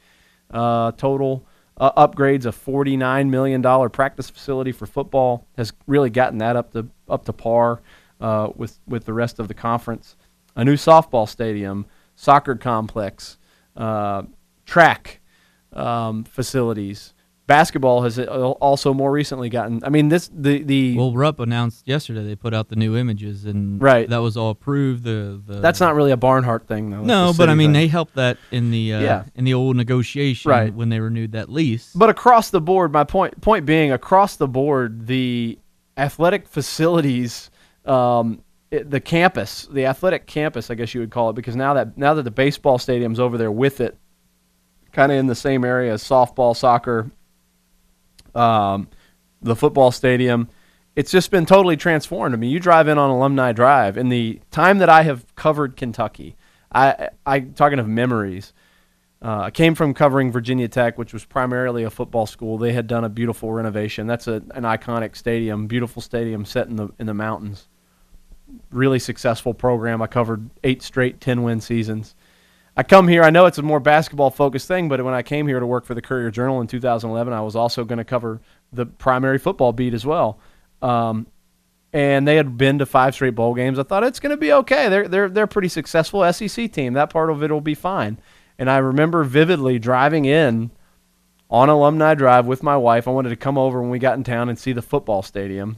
[SPEAKER 2] uh, total. Uh, upgrades a 49 million dollar practice facility for football has really gotten that up to up to par uh, with with the rest of the conference. A new softball stadium, soccer complex, uh, track um, facilities. Basketball has also more recently gotten. I mean, this the the
[SPEAKER 3] Well, Rupp announced yesterday they put out the new images, and
[SPEAKER 2] Right.
[SPEAKER 3] that was all approved. The, the
[SPEAKER 2] that's not really a Barnhart thing though.
[SPEAKER 3] no, but I mean
[SPEAKER 2] thing.
[SPEAKER 3] they helped that in the uh,
[SPEAKER 2] Yeah.
[SPEAKER 3] in the old negotiation
[SPEAKER 2] Right.
[SPEAKER 3] when they renewed that lease.
[SPEAKER 2] But across the board, my point point being, across the board, the athletic facilities, um, it- the campus, the athletic campus, I guess you would call it, because now that now that the baseball stadium's over there with it, kind of in the same area as softball, soccer, um, the football stadium. It's just been totally transformed. I mean, you drive in on Alumni Drive. In the time that I have covered Kentucky, I, I talking of memories. Uh, I came from covering Virginia Tech, which was primarily a football school. They had done a beautiful renovation. That's a, an iconic stadium, beautiful stadium set in the in the mountains. Really successful program. I covered eight straight ten win seasons. I come here. I know it's a more basketball focused thing, but when I came here to work for the Courier Journal in 2011, I was also going to cover the primary football beat as well. Um, and they had been to five straight bowl games. I thought it's going to be okay. They're they're they're a pretty successful SEC team. That part of it will be fine. And I remember vividly driving in on Alumni Drive with my wife. I wanted to come over when we got in town and see the football stadium,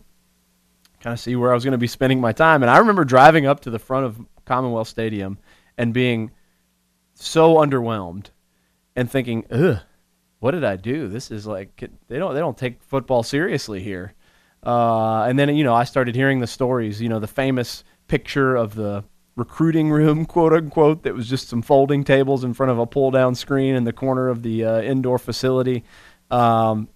[SPEAKER 2] kind of see where I was going to be spending my time. And I remember driving up to the front of Commonwealth Stadium and being so underwhelmed and thinking, ugh, what did I do? This is like they don't they don't take football seriously here. Uh, and then you know I started hearing the stories. You know the famous picture of the recruiting room, *laughs* quote unquote, that was just some folding tables in front of a pull down screen in the corner of the uh, indoor facility. Um,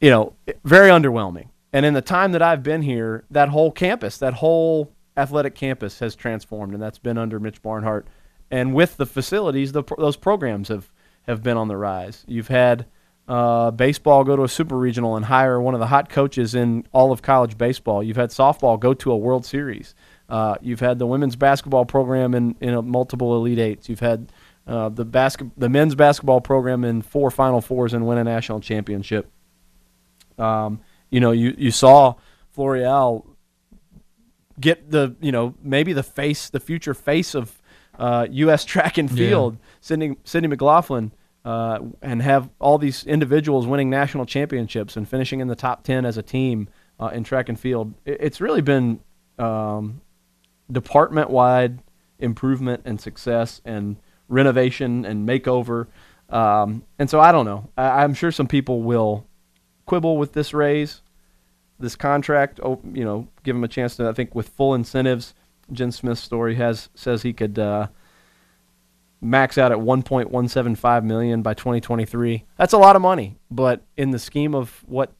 [SPEAKER 2] you know, very underwhelming. And in the time that I've been here, that whole campus, that whole athletic campus has transformed, and that's been under Mitch Barnhart. And with the facilities, the, those programs have have been on the rise. You've had uh, baseball go to a super regional and hire one of the hot coaches in all of college baseball. You've had softball go to a World Series. Uh, you've had the women's basketball program in, in multiple Elite Eights. You've had uh, the basket the men's basketball program in four Final Fours and win a national championship. Um, you know, you, you saw Floréal get the you know maybe the face the future face of uh, U.S. *laughs* track and
[SPEAKER 3] Yeah.
[SPEAKER 2] field, Sydney Sydney McLaughlin, uh, and have all these individuals winning national championships and finishing in the top ten as a team uh, in track and field. It, it's really been um, department wide improvement and success and renovation and makeover. Um, and so I don't know. I, I'm sure some people will quibble with this raise, this contract. Oh, you know, give him a chance to. I think with full incentives, Jen Smith's story has says he could uh, max out at 1.175 million by 2023. That's a lot of money, but in the scheme of what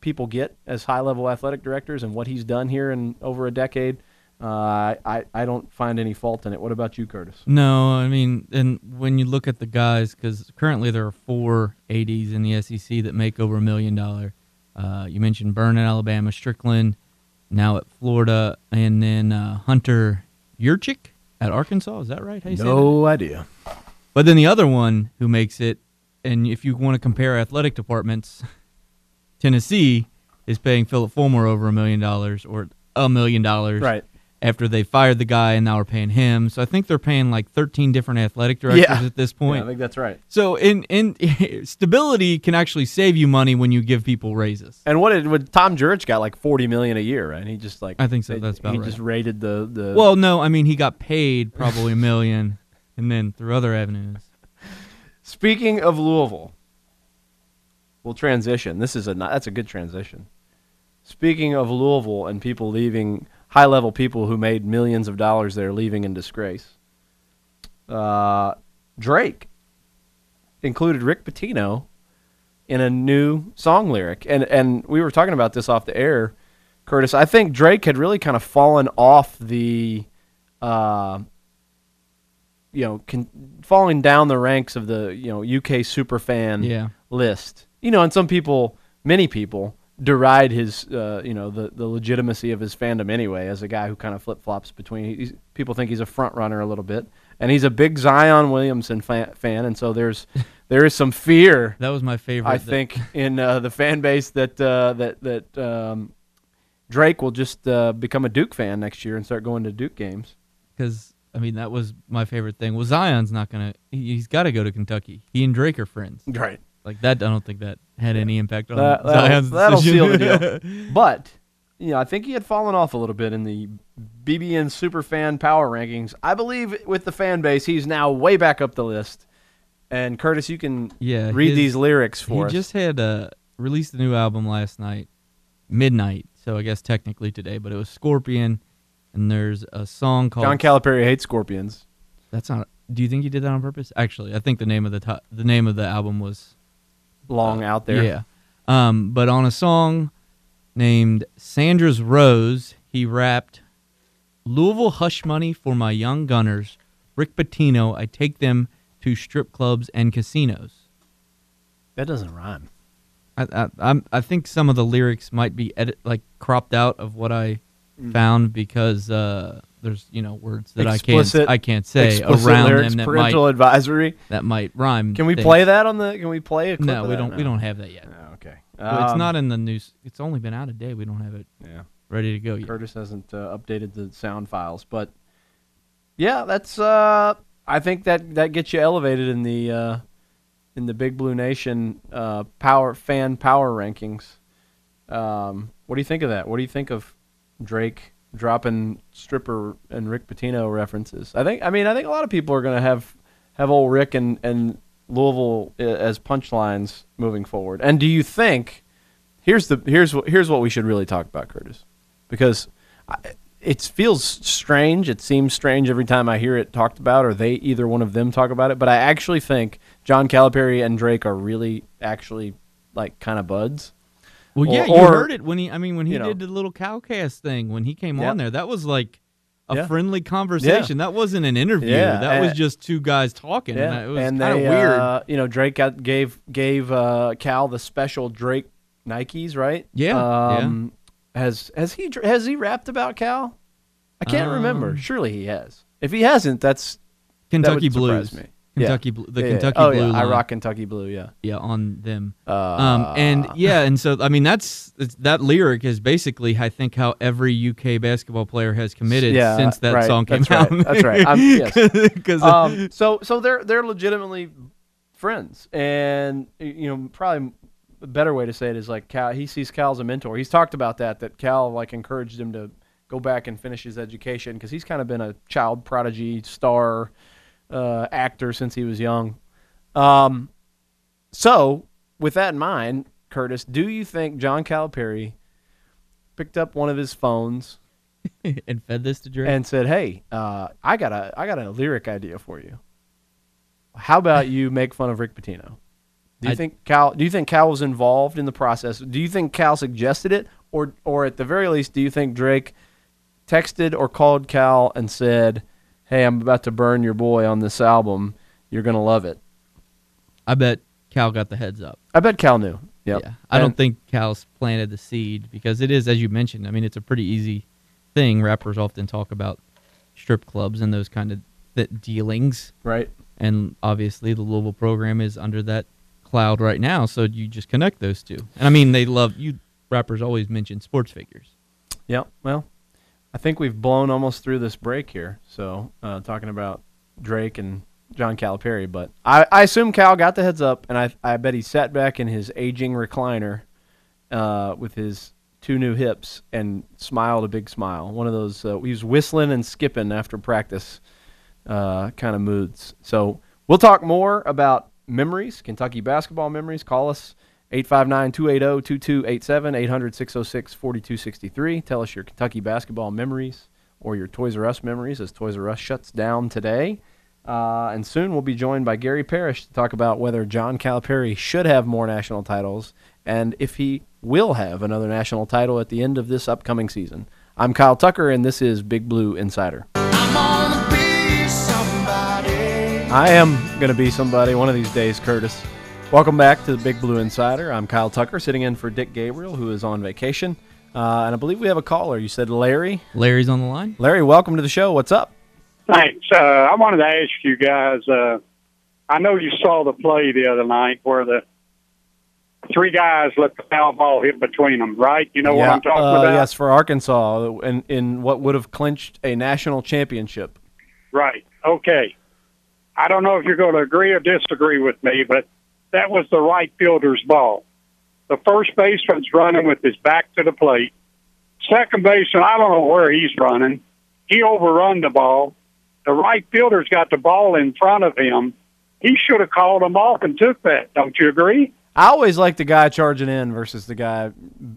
[SPEAKER 2] people get as high-level athletic directors and what he's done here in over a decade, uh, I I don't find any fault in it. What about you, Curtis?
[SPEAKER 3] No, I mean, and when you look at the guys, because currently there are four ads in the SEC that make over a million dollar. Uh, you mentioned Byrne at Alabama, Stricklin, now at Florida, and then uh, Hunter Yurachek at Arkansas. Is that right? How you?
[SPEAKER 2] No idea.
[SPEAKER 3] But then the other one who makes it, and if you want to compare athletic departments, *laughs* Tennessee is paying Phillip Fulmer over a million dollars or a million dollars
[SPEAKER 2] Right.
[SPEAKER 3] After they fired the guy and now we're paying him. So I think they're paying like 13 different athletic directors
[SPEAKER 2] Yeah.
[SPEAKER 3] at this
[SPEAKER 2] Yeah,
[SPEAKER 3] point.
[SPEAKER 2] I think that's right.
[SPEAKER 3] so in in *laughs* stability can actually save you money when you give people raises.
[SPEAKER 2] And what did what Tom Jurich got like 40 million a year, right? He just like
[SPEAKER 3] I think so,
[SPEAKER 2] they-
[SPEAKER 3] that's about
[SPEAKER 2] he
[SPEAKER 3] right.
[SPEAKER 2] just rated the the
[SPEAKER 3] Well, no, I mean he got paid probably a million *laughs* and then through other avenues.
[SPEAKER 2] Speaking of Louisville, we'll transition. This is a that's a good transition. Speaking of Louisville and people leaving, high level people who made millions of dollars there leaving in disgrace. Uh, Drake included Rick Pitino in a new song lyric, and and we were talking about this off the air, Curtis. I think Drake had really kind of fallen off the. Uh, you know, con- falling down the ranks of the you know UK superfan
[SPEAKER 3] Yeah.
[SPEAKER 2] list. You know, and some people, many people, deride his uh, you know the the legitimacy of his fandom anyway. As a guy who kind of flip flops between, he's, people think he's a front runner a little bit, and he's a big Zion Williamson fan, fan and so there's *laughs* there is some fear.
[SPEAKER 3] That was my favorite.
[SPEAKER 2] I think *laughs* in uh, the fan base that uh, that that um, Drake will just uh, become a Duke fan next year and start going to Duke games.
[SPEAKER 3] because I mean that was my favorite thing. Well, Zion's not gonna. He, he's got to go to Kentucky. He and Drake are friends.
[SPEAKER 2] Right.
[SPEAKER 3] Like that, I don't think that had any impact on
[SPEAKER 2] That, that'll,
[SPEAKER 3] Zion's
[SPEAKER 2] that'll seal the deal. *laughs* But you know, I think he had fallen off a little bit in the BBN Superfan Power Rankings. I believe with the fan base, he's now way back up the list. And Curtis, you can
[SPEAKER 3] Yeah,
[SPEAKER 2] read
[SPEAKER 3] his-
[SPEAKER 2] these lyrics for
[SPEAKER 3] he
[SPEAKER 2] us.
[SPEAKER 3] just had uh, released a new album last night, midnight. So I guess technically today, but it was Scorpion, and there's a song called.
[SPEAKER 2] John Calipari hates scorpions.
[SPEAKER 3] That's not. Do you think he did that on purpose? Actually, I think the name of the the name of the album was
[SPEAKER 2] Long out there.
[SPEAKER 3] Yeah. Um, but on a song named Sandra's Rose, he rapped Louisville Hush Money for my young gunners. Rick Pitino, I take them to strip clubs and casinos.
[SPEAKER 2] That doesn't rhyme.
[SPEAKER 3] I I, I'm, I think some of the lyrics might be edit like cropped out of what I
[SPEAKER 2] Mm.
[SPEAKER 3] found because uh, there's you know words that
[SPEAKER 2] Explicit-
[SPEAKER 3] I can't I can't say around
[SPEAKER 2] lyrics,
[SPEAKER 3] them that
[SPEAKER 2] parental
[SPEAKER 3] might
[SPEAKER 2] advisory.
[SPEAKER 3] that might rhyme.
[SPEAKER 2] Can we
[SPEAKER 3] things.
[SPEAKER 2] play that on the? Can we play a clip?
[SPEAKER 3] No, we don't. We don't have that yet.
[SPEAKER 2] Oh, okay.
[SPEAKER 3] Well, it's
[SPEAKER 2] Um,
[SPEAKER 3] not in the news. It's only been out a day. We don't have it
[SPEAKER 2] Yeah.
[SPEAKER 3] ready to go yet.
[SPEAKER 2] Curtis hasn't uh, updated the sound files, but yeah, that's. Uh, I think that that gets you elevated in the uh, in the Big Blue Nation uh, power fan power rankings. Um, what do you think of that? What do you think of Drake dropping stripper and Rick Pitino references? I think. I mean, I think a lot of people are going to have have old Rick and and Louisville uh, as punchlines moving forward. And do you think? Here's the here's what here's what we should really talk about, Curtis, because I, it feels strange. It seems strange every time I hear it talked about, or they either one of them talk about it. But I actually think John Calipari and Drake are really actually like kind of buds.
[SPEAKER 3] Well,
[SPEAKER 2] Or-
[SPEAKER 3] yeah, you heard it when he. I mean, when he
[SPEAKER 2] you know.
[SPEAKER 3] did the little cowcast thing when he came on there, that was like a
[SPEAKER 2] Yeah.
[SPEAKER 3] friendly conversation. That wasn't an interview.
[SPEAKER 2] Yeah,
[SPEAKER 3] that was just two guys talking.
[SPEAKER 2] Yeah,
[SPEAKER 3] and it was kind of weird.
[SPEAKER 2] Uh, you know, Drake got, gave gave uh, Cal the special Drake Nikes, right?
[SPEAKER 3] Yeah,
[SPEAKER 2] Um, Has has he has he rapped about Cal? I can't remember.
[SPEAKER 3] Um,
[SPEAKER 2] Surely he has. If he hasn't, that's
[SPEAKER 3] Kentucky
[SPEAKER 2] that
[SPEAKER 3] Blues.
[SPEAKER 2] Me. Yeah.
[SPEAKER 3] Kentucky, Blu- the
[SPEAKER 2] Yeah, yeah.
[SPEAKER 3] Kentucky
[SPEAKER 2] oh,
[SPEAKER 3] Blue.
[SPEAKER 2] Yeah. I rock Kentucky Blue. Yeah.
[SPEAKER 3] Yeah, on them.
[SPEAKER 2] Uh,
[SPEAKER 3] Um, and yeah, and so I mean that's that lyric is basically I think how every UK basketball player has committed
[SPEAKER 2] Yeah,
[SPEAKER 3] since that
[SPEAKER 2] right.
[SPEAKER 3] song came
[SPEAKER 2] That's
[SPEAKER 3] out.
[SPEAKER 2] right. That's right. *laughs* I'm- yes.
[SPEAKER 3] Because
[SPEAKER 2] um, so so they're they're legitimately friends, and you know probably a better way to say it is like Cal. He sees Cal as a mentor. He's talked about that that Cal like encouraged him to go back and finish his education because he's kind of been a child prodigy star uh, actor since he was young. Um, so with that in mind, Curtis, do you think John Calipari picked up one of his phones? *laughs*
[SPEAKER 3] and fed this to Drake.
[SPEAKER 2] and said, "Hey, uh, I got a I got a lyric idea for you. How about you make fun of Rick Pitino? Do you
[SPEAKER 3] I-
[SPEAKER 2] think Cal? Do you think Cal was involved in the process? Do you think Cal suggested it, or or at the very least, do you think Drake texted or called Cal and said, "Hey, I'm about to burn your boy on this album. You're gonna love it."
[SPEAKER 3] I bet Cal got the heads up.
[SPEAKER 2] I bet Cal knew. Yep.
[SPEAKER 3] Yeah, I don't think Cal's planted the seed because it is, as you mentioned. I mean, it's a pretty easy thing. Rappers often talk about strip clubs and those kind of that dealings,
[SPEAKER 2] right.
[SPEAKER 3] and obviously the Louisville program is under that cloud right now. So you just connect those two. And I mean, they love you. Rappers always mention sports figures.
[SPEAKER 2] Yeah. Well, I think we've blown almost through this break here. So uh, talking about Drake and John Calipari, but I, I assume Cal got the heads up, and I I bet he sat back in his aging recliner uh, with his two new hips and smiled a big smile. One of those uh, he was whistling and skipping after practice uh, kind of moods. So we'll talk more about memories, Kentucky basketball memories. Call us 859-280-2287, 800-606-4263. Tell us your Kentucky basketball memories or your Toys R Us memories as Toys R Us shuts down today. Uh, and soon we'll be joined by Gary Parrish to talk about whether John Calipari should have more national titles and if he will have another national title at the end of this upcoming season. I'm Kyle Tucker, and this is Big Blue Insider. I am going to be somebody one of these days, Curtis. Welcome back to the Big Blue Insider. I'm Kyle Tucker, sitting in for Dick Gabriel, who is on vacation. Uh, and I believe we have a caller. You said Larry.
[SPEAKER 3] Larry's on the line.
[SPEAKER 2] Larry, welcome to the show. What's up?
[SPEAKER 8] Thanks. Uh, I wanted to ask you guys. Uh, I know you saw the play the other night where the three guys let the foul ball hit between them, right? You know what I'm talking
[SPEAKER 2] uh,
[SPEAKER 8] about?
[SPEAKER 2] Yes, for Arkansas, in, in what would have clinched a national championship.
[SPEAKER 8] Right. Okay. I don't know if you're going to agree or disagree with me, but that was the right fielder's ball. The first baseman's running with his back to the plate. Second baseman, I don't know where he's running. He overrun the ball. The right fielder's got the ball in front of him. He should have called him off and took that. Don't you agree?
[SPEAKER 2] I always like the guy charging in versus the guy,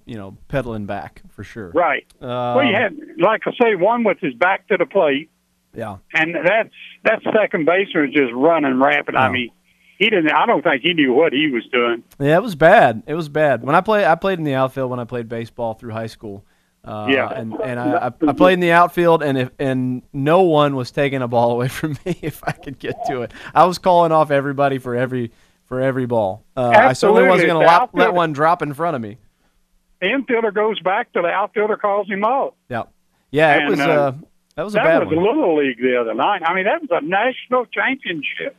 [SPEAKER 2] you know, pedaling back for sure.
[SPEAKER 8] Right.
[SPEAKER 2] Um,
[SPEAKER 8] well, you had, like I say, one with his back to the plate,
[SPEAKER 2] Yeah.
[SPEAKER 8] and that's that second baseman was just running rapid. I mean, he didn't. I don't think he knew what he was doing.
[SPEAKER 2] Yeah, it was bad. It was bad. When I play, I played in the outfield when I played baseball through high school. Uh,
[SPEAKER 8] Yeah.
[SPEAKER 2] and and I, I played in the outfield, and if and no one was taking a ball away *laughs* from me if I could get to it. I was calling off everybody for every for every ball. Uh, I certainly wasn't going to let one drop in front of me.
[SPEAKER 8] The infielder goes back to the outfielder, calls him out.
[SPEAKER 2] Yeah, yeah, it
[SPEAKER 8] And,
[SPEAKER 2] was
[SPEAKER 8] uh,
[SPEAKER 2] uh, that was a
[SPEAKER 8] that
[SPEAKER 2] bad
[SPEAKER 8] was
[SPEAKER 2] one.
[SPEAKER 8] a little league the other night. I mean, that was a national championship.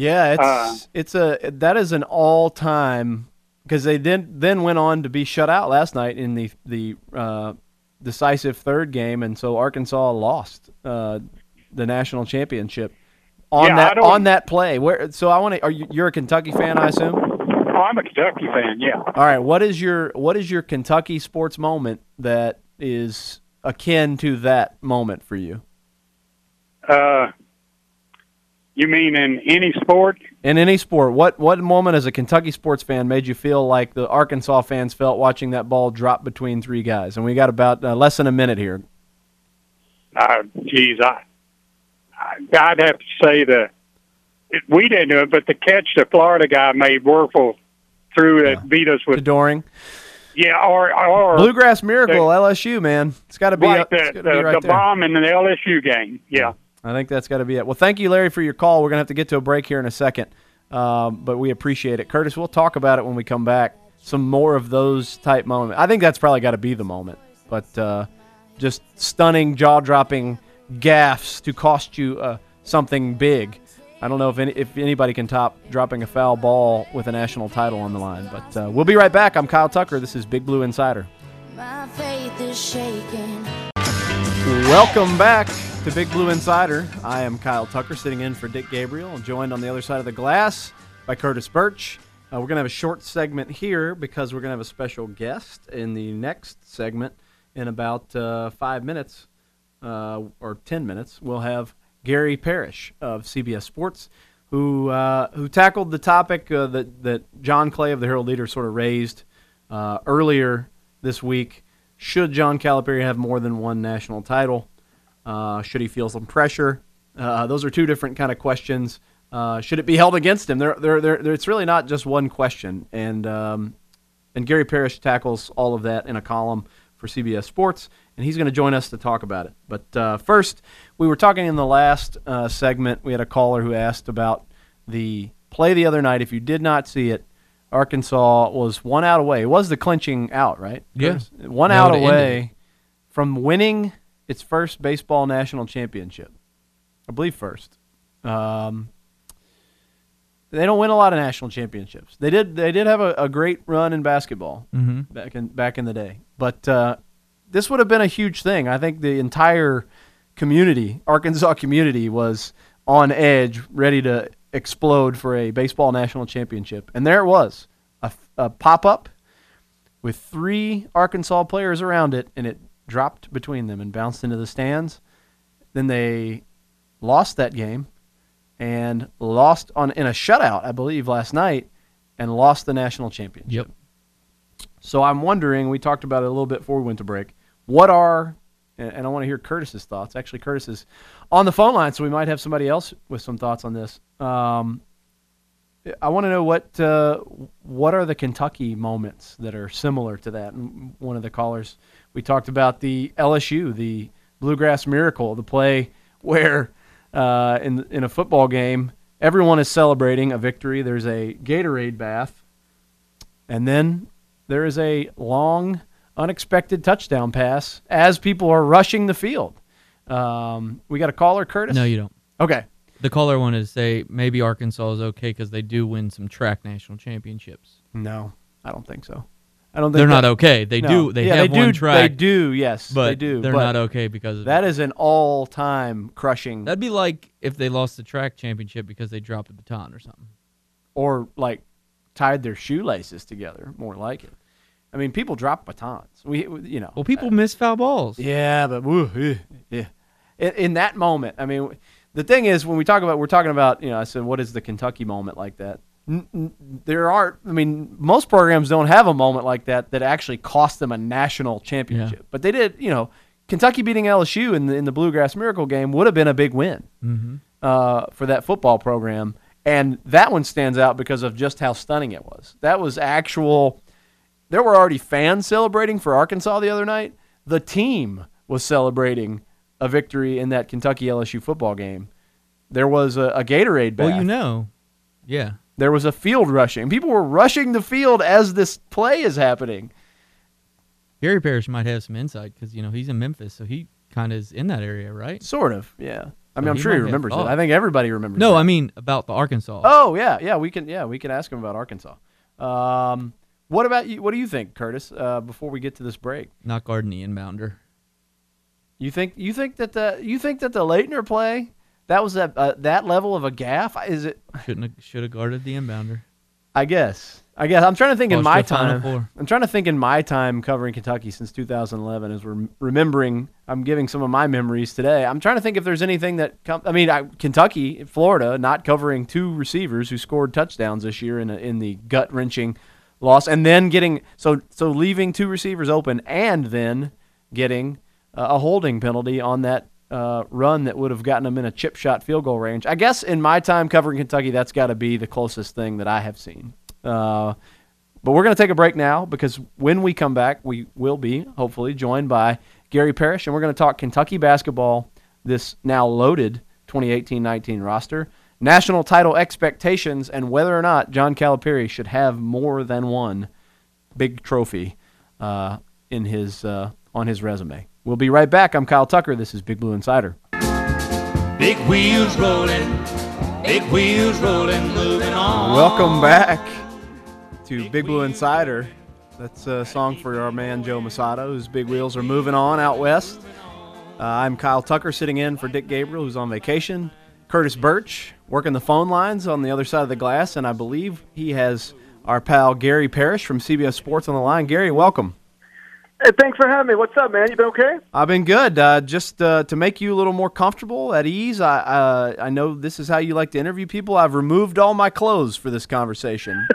[SPEAKER 2] Yeah, it's
[SPEAKER 8] Uh,
[SPEAKER 2] it's a that is an all time because they then then went on to be shut out last night in the the uh, decisive third game, and so Arkansas lost uh, the national championship on
[SPEAKER 8] Yeah,
[SPEAKER 2] that on that play. Where so I want to are you you're a Kentucky fan, I assume.
[SPEAKER 8] Oh, I'm a Kentucky fan. Yeah.
[SPEAKER 2] All right, what is your what is your Kentucky sports moment that is akin to that moment for you
[SPEAKER 8] Uh, you mean in any sport?
[SPEAKER 2] in any sport? What what moment as a Kentucky sports fan made you feel like the Arkansas fans felt watching that ball drop between three guys? And we got about uh, less than a minute here.
[SPEAKER 8] Uh, geez, I, I I'd have to say the it, we didn't do it, but the catch the Florida guy made Wuerffel threw that beat us with
[SPEAKER 2] Doering.
[SPEAKER 8] Yeah, or or
[SPEAKER 2] Bluegrass Miracle, LSU, man. It's got to be,
[SPEAKER 8] right, the, the,
[SPEAKER 2] right
[SPEAKER 8] the bomb in the LSU game. Yeah.
[SPEAKER 2] I think that's got to be it. Well, thank you, Larry, for your call. We're going to have to get to a break here in a second, um, but we appreciate it. Curtis, we'll talk about it when we come back. Some more of those type moments. I think that's probably got to be the moment, but uh, just stunning, jaw dropping gaffes to cost you uh, something big. I don't know if any, if anybody can top dropping a foul ball with a national title on the line, but uh, we'll be right back. I'm Kyle Tucker. This is Big Blue Insider. Welcome back to Big Blue Insider. I am Kyle Tucker, sitting in for Dick Gabriel, and joined on the other side of the glass by Curtis Birch. Uh, we're going to have a short segment here because we're going to have a special guest in the next segment in about uh, five minutes uh, or ten minutes. We'll have Gary Parrish of CBS Sports, who uh, who tackled the topic uh, that that John Clay of the Herald Leader sort of raised uh, earlier this week. Should John Calipari have more than one national title? Uh, should he feel some pressure? Uh, those are two different kind of questions. Uh, should it be held against him? They're, they're, they're- it's really not just one question. And um, and Gary Parrish tackles all of that in a column for CBS Sports, and he's going to join us to talk about it. But uh, first, we were talking in the last uh, segment. We had a caller who asked about the play the other night. If you did not see it, Arkansas was one out away. It was the clinching out, right?
[SPEAKER 3] Yeah.
[SPEAKER 2] One
[SPEAKER 3] That
[SPEAKER 2] out away from winning its first baseball national championship. I believe first. Um, they don't win a lot of national championships. They did. They did have a, a great run in basketball
[SPEAKER 3] Mhm.
[SPEAKER 2] back in back in the day. But uh, this would have been a huge thing. I think the entire community, Arkansas community, was on edge, ready to explode for a baseball national championship. And there it was, a, a pop up with three Arkansas players around it, and it dropped between them and bounced into the stands. Then they lost that game and lost on in a shutout, I believe, last night, and lost the national championship.
[SPEAKER 3] Yep.
[SPEAKER 2] So I'm wondering. We talked about it a little bit before we went to break. What are and I want to hear Curtis's thoughts. Actually, Curtis is on the phone line, so we might have somebody else with some thoughts on this. Um, I want to know what uh, what are the Kentucky moments that are similar to that. And one of the callers we talked about the LSU, the Bluegrass Miracle, the play where uh, in in a football game everyone is celebrating a victory. There's a Gatorade bath, and then there is a long, unexpected touchdown pass as people are rushing the field. Um, we got a caller, Curtis.
[SPEAKER 3] No, you don't.
[SPEAKER 2] Okay.
[SPEAKER 3] The caller wanted to say maybe Arkansas is okay because they do win some track national championships.
[SPEAKER 2] No, I don't think so. I don't think
[SPEAKER 3] They're not okay. They
[SPEAKER 2] No.
[SPEAKER 3] do. They
[SPEAKER 2] yeah,
[SPEAKER 3] have
[SPEAKER 2] they do,
[SPEAKER 3] one track.
[SPEAKER 2] They do. Yes,
[SPEAKER 3] but
[SPEAKER 2] they do.
[SPEAKER 3] They're
[SPEAKER 2] but
[SPEAKER 3] not okay because of
[SPEAKER 2] That
[SPEAKER 3] it.
[SPEAKER 2] is an all-time crushing,
[SPEAKER 3] That'd be like if they lost the track championship because they dropped a baton or something.
[SPEAKER 2] or like tied their shoelaces together. More like it. I mean, people drop batons. We, you know.
[SPEAKER 3] Well, people miss foul balls.
[SPEAKER 2] Yeah, but woo, yeah. In, in that moment, I mean, the thing is, when we talk about, we're talking about, you know, I said, what is the Kentucky moment like that? There are, I mean, most programs don't have a moment like that that actually cost them a national championship. But they did, you know, Kentucky beating LSU in the, in the Bluegrass Miracle game would have been a big win
[SPEAKER 3] Mm-hmm.
[SPEAKER 2] uh, for that football program. And that one stands out because of just how stunning it was. That was actual. There were already fans celebrating for Arkansas the other night. The team was celebrating a victory in that Kentucky LSU football game. There was a, a Gatorade bath.
[SPEAKER 3] Well, you know, yeah.
[SPEAKER 2] There was a field rushing. People were rushing the field as this play is happening.
[SPEAKER 3] Gary Parrish might have some insight because you know he's in Memphis, so he kind of is in that area, right?
[SPEAKER 2] Sort of, yeah. I mean,
[SPEAKER 3] So
[SPEAKER 2] I'm
[SPEAKER 3] he
[SPEAKER 2] sure he remembers it. I think everybody remembers
[SPEAKER 3] No,
[SPEAKER 2] that.
[SPEAKER 3] I mean about the Arkansas.
[SPEAKER 2] Oh yeah, yeah. We can yeah we can ask him about Arkansas. Um, what about you? What do you think, Curtis? Uh, before we get to this break,
[SPEAKER 3] Not guarding the inbounder.
[SPEAKER 2] You think you think that the you think that the Laettner play that was that uh, that level of a gaffe? Is it?
[SPEAKER 3] Shouldn't have, should have guarded the inbounder.
[SPEAKER 2] I guess. I guess I'm trying to think in my time. I'm trying to think in my time covering Kentucky since 2011 as we're remembering. I'm giving some of my memories today. I'm trying to think if there's anything that com- I mean, I, Kentucky, Florida, not covering two receivers who scored touchdowns this year in a, in the gut wrenching loss, and then getting so so leaving two receivers open, and then getting a holding penalty on that. Uh, run that would have gotten them in a chip shot field goal range. I guess in my time covering Kentucky, that's got to be the closest thing that I have seen. Uh, But we're going to take a break now because when we come back, we will be hopefully joined by Gary Parrish, and we're going to talk Kentucky basketball, this now loaded 2018 19 roster, national title expectations, and whether or not John Calipari should have more than one big trophy uh, in his, uh, on his resume. We'll be right back. I'm Kyle Tucker. This is Big Blue Insider.
[SPEAKER 6] Big wheels rolling, big wheels rolling, moving on.
[SPEAKER 2] Welcome back to Big Blue Insider. That's a song for our man Joe Mussatto, whose big wheels are moving on out west. Uh, I'm Kyle Tucker sitting in for Dick Gabriel, who's on vacation. Curtis Birch working the phone lines on the other side of the glass, and I believe he has our pal Gary Parrish from CBS Sports on the line. Gary, welcome.
[SPEAKER 9] Hey, thanks for having me. What's up, man? You been okay?
[SPEAKER 2] I've been good. Uh, just uh, to make you a little more comfortable, at ease, I uh, I know this is how you like to interview people. I've removed all my clothes for this conversation.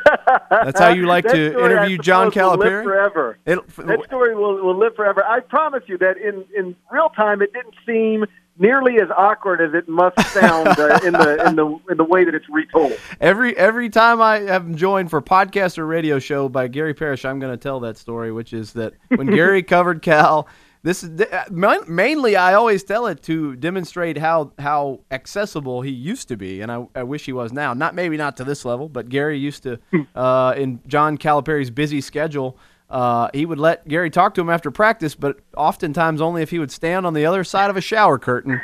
[SPEAKER 2] That's how you *laughs* like to
[SPEAKER 9] story,
[SPEAKER 2] interview John
[SPEAKER 9] suppose, will live
[SPEAKER 2] Calipari.
[SPEAKER 9] forever.
[SPEAKER 2] It-
[SPEAKER 9] that story will, will live forever. I promise you that in, in real time, it didn't seem nearly as awkward as it must sound uh, in the in the in the way that it's retold.
[SPEAKER 2] Every every time I am joined for podcast or radio show by Gary Parrish, I'm going to tell that story, which is that when Gary *laughs* covered Cal, this is uh, mainly I always tell it to demonstrate how how accessible he used to be, and I, I wish he was now. Not maybe not to this level, but Gary used to uh, in John Calipari's busy schedule. Uh, he would let Gary talk to him after practice, but oftentimes only if he would stand on the other side of a shower curtain,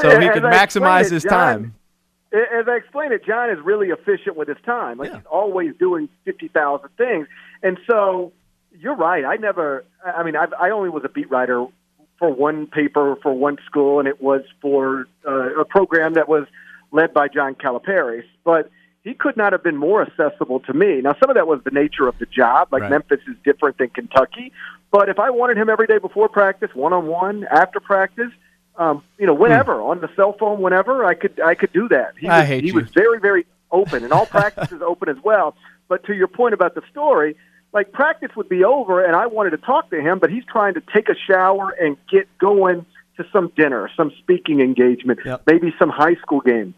[SPEAKER 2] so he could maximize
[SPEAKER 9] it,
[SPEAKER 2] his
[SPEAKER 9] John-
[SPEAKER 2] time.
[SPEAKER 9] As I explained it, John is really efficient with his time. Like he's always doing fifty thousand things, and so you're right. I never. I mean, I've, I only was a beat writer for one paper for one school, and it was for uh, a program that was led by John Calipari. But he could not have been more accessible to me. Now, some of that was the nature of the job. Like
[SPEAKER 10] Right.
[SPEAKER 9] Memphis is different than Kentucky. But if I wanted him every day before practice, one on one, after practice, um, you know, whenever on the cell phone, whenever I could, I could do that. He
[SPEAKER 2] I
[SPEAKER 9] was,
[SPEAKER 2] hate
[SPEAKER 9] he
[SPEAKER 2] you.
[SPEAKER 9] was very, very open, and all *laughs* practice is open as well. But to your point about the story, like practice would be over, and I wanted to talk to him, but he's trying to take a shower and get going to some dinner, some speaking engagement, maybe some high school game.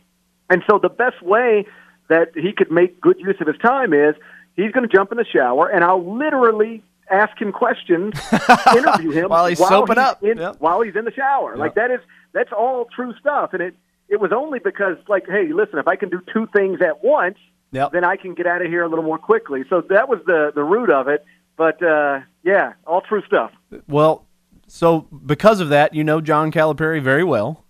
[SPEAKER 9] And so the best way that he could make good use of his time is he's going to jump in the shower, and I'll literally ask him questions, *laughs* interview him
[SPEAKER 2] While he's soaping up.
[SPEAKER 9] in, while he's in the shower. Like that is that's all true stuff, and it it was only because like, hey, listen, if I can do two things at once, then I can get out of here a little more quickly. So that was the the root of it. But uh, yeah, all true stuff.
[SPEAKER 2] Well, so because of that, you know John Calipari very well.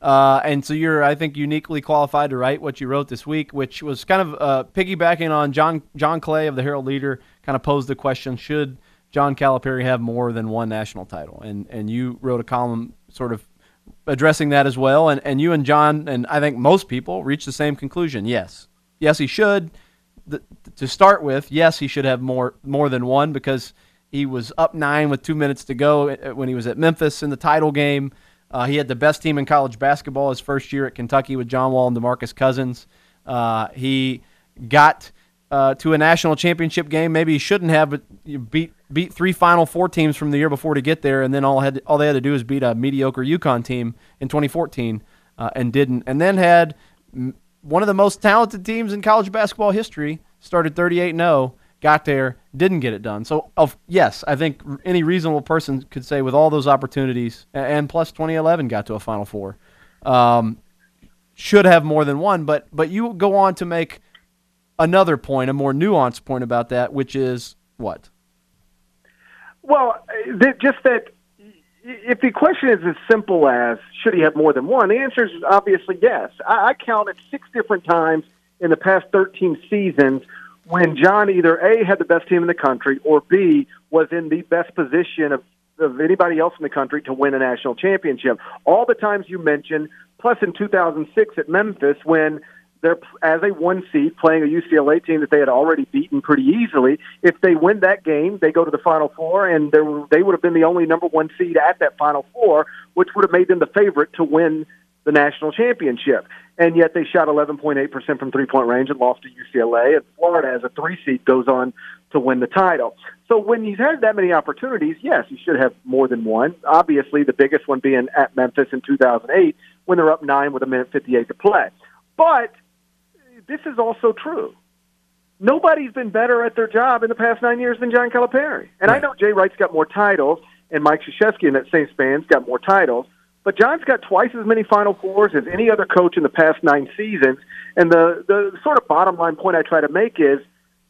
[SPEAKER 2] Uh, and so you're, I think, uniquely qualified to write what you wrote this week, which was kind of uh, piggybacking on John John Clay of the Herald Leader. Kind of posed the question: Should John Calipari have more than one national title? And and you wrote a column sort of addressing that as well. And and you and John and I think most people reached the same conclusion: yes, yes, he should. The, to start with, yes, he should have more more than one because he was up nine with two minutes to go uh, when he was at Memphis in the title game. Uh, he had the best team in college basketball his first year at Kentucky with John Wall and DeMarcus Cousins. Uh, he got uh, to a national championship game. Maybe he shouldn't have, but beat beat three Final Four teams from the year before to get there, and then all had all they had to do is beat a mediocre UConn team in 2014, uh, and didn't. And then had one of the most talented teams in college basketball history. Started 38 0, got there, didn't get it done. So, of yes, I think any reasonable person could say with all those opportunities, and plus 2011 got to a Final Four, um, should have more than one. But but you go on to make another point, a more nuanced point about that, which is what?
[SPEAKER 9] Well, uh, just that if the question is as simple as should he have more than one, the answer is obviously yes. I, I counted six different times in the past 13 seasons when John either A, had the best team in the country, or B, was in the best position of, of anybody else in the country to win a national championship. All the times you mentioned, plus in 2006 at Memphis when they're as a one seed playing a UCLA team that they had already beaten pretty easily. If they win that game, they go to the Final Four, and they would have been the only number one seed at that Final Four, which would have made them the favorite to win the national championship. And yet they shot 11.8% from three point range and lost to UCLA. And Florida, as a three seed, goes on to win the title. So when he's had that many opportunities, yes, he should have more than one. Obviously, the biggest one being at Memphis in 2008 when they're up nine with a minute 58 to play. But this is also true. nobody's been better at their job in the past nine years than John Calipari. And I know Jay Wright's got more titles, and Mike Krzyzewski in that same span's got more titles. But John's got twice as many Final Fours as any other coach in the past nine seasons. And the the sort of bottom line point I try to make is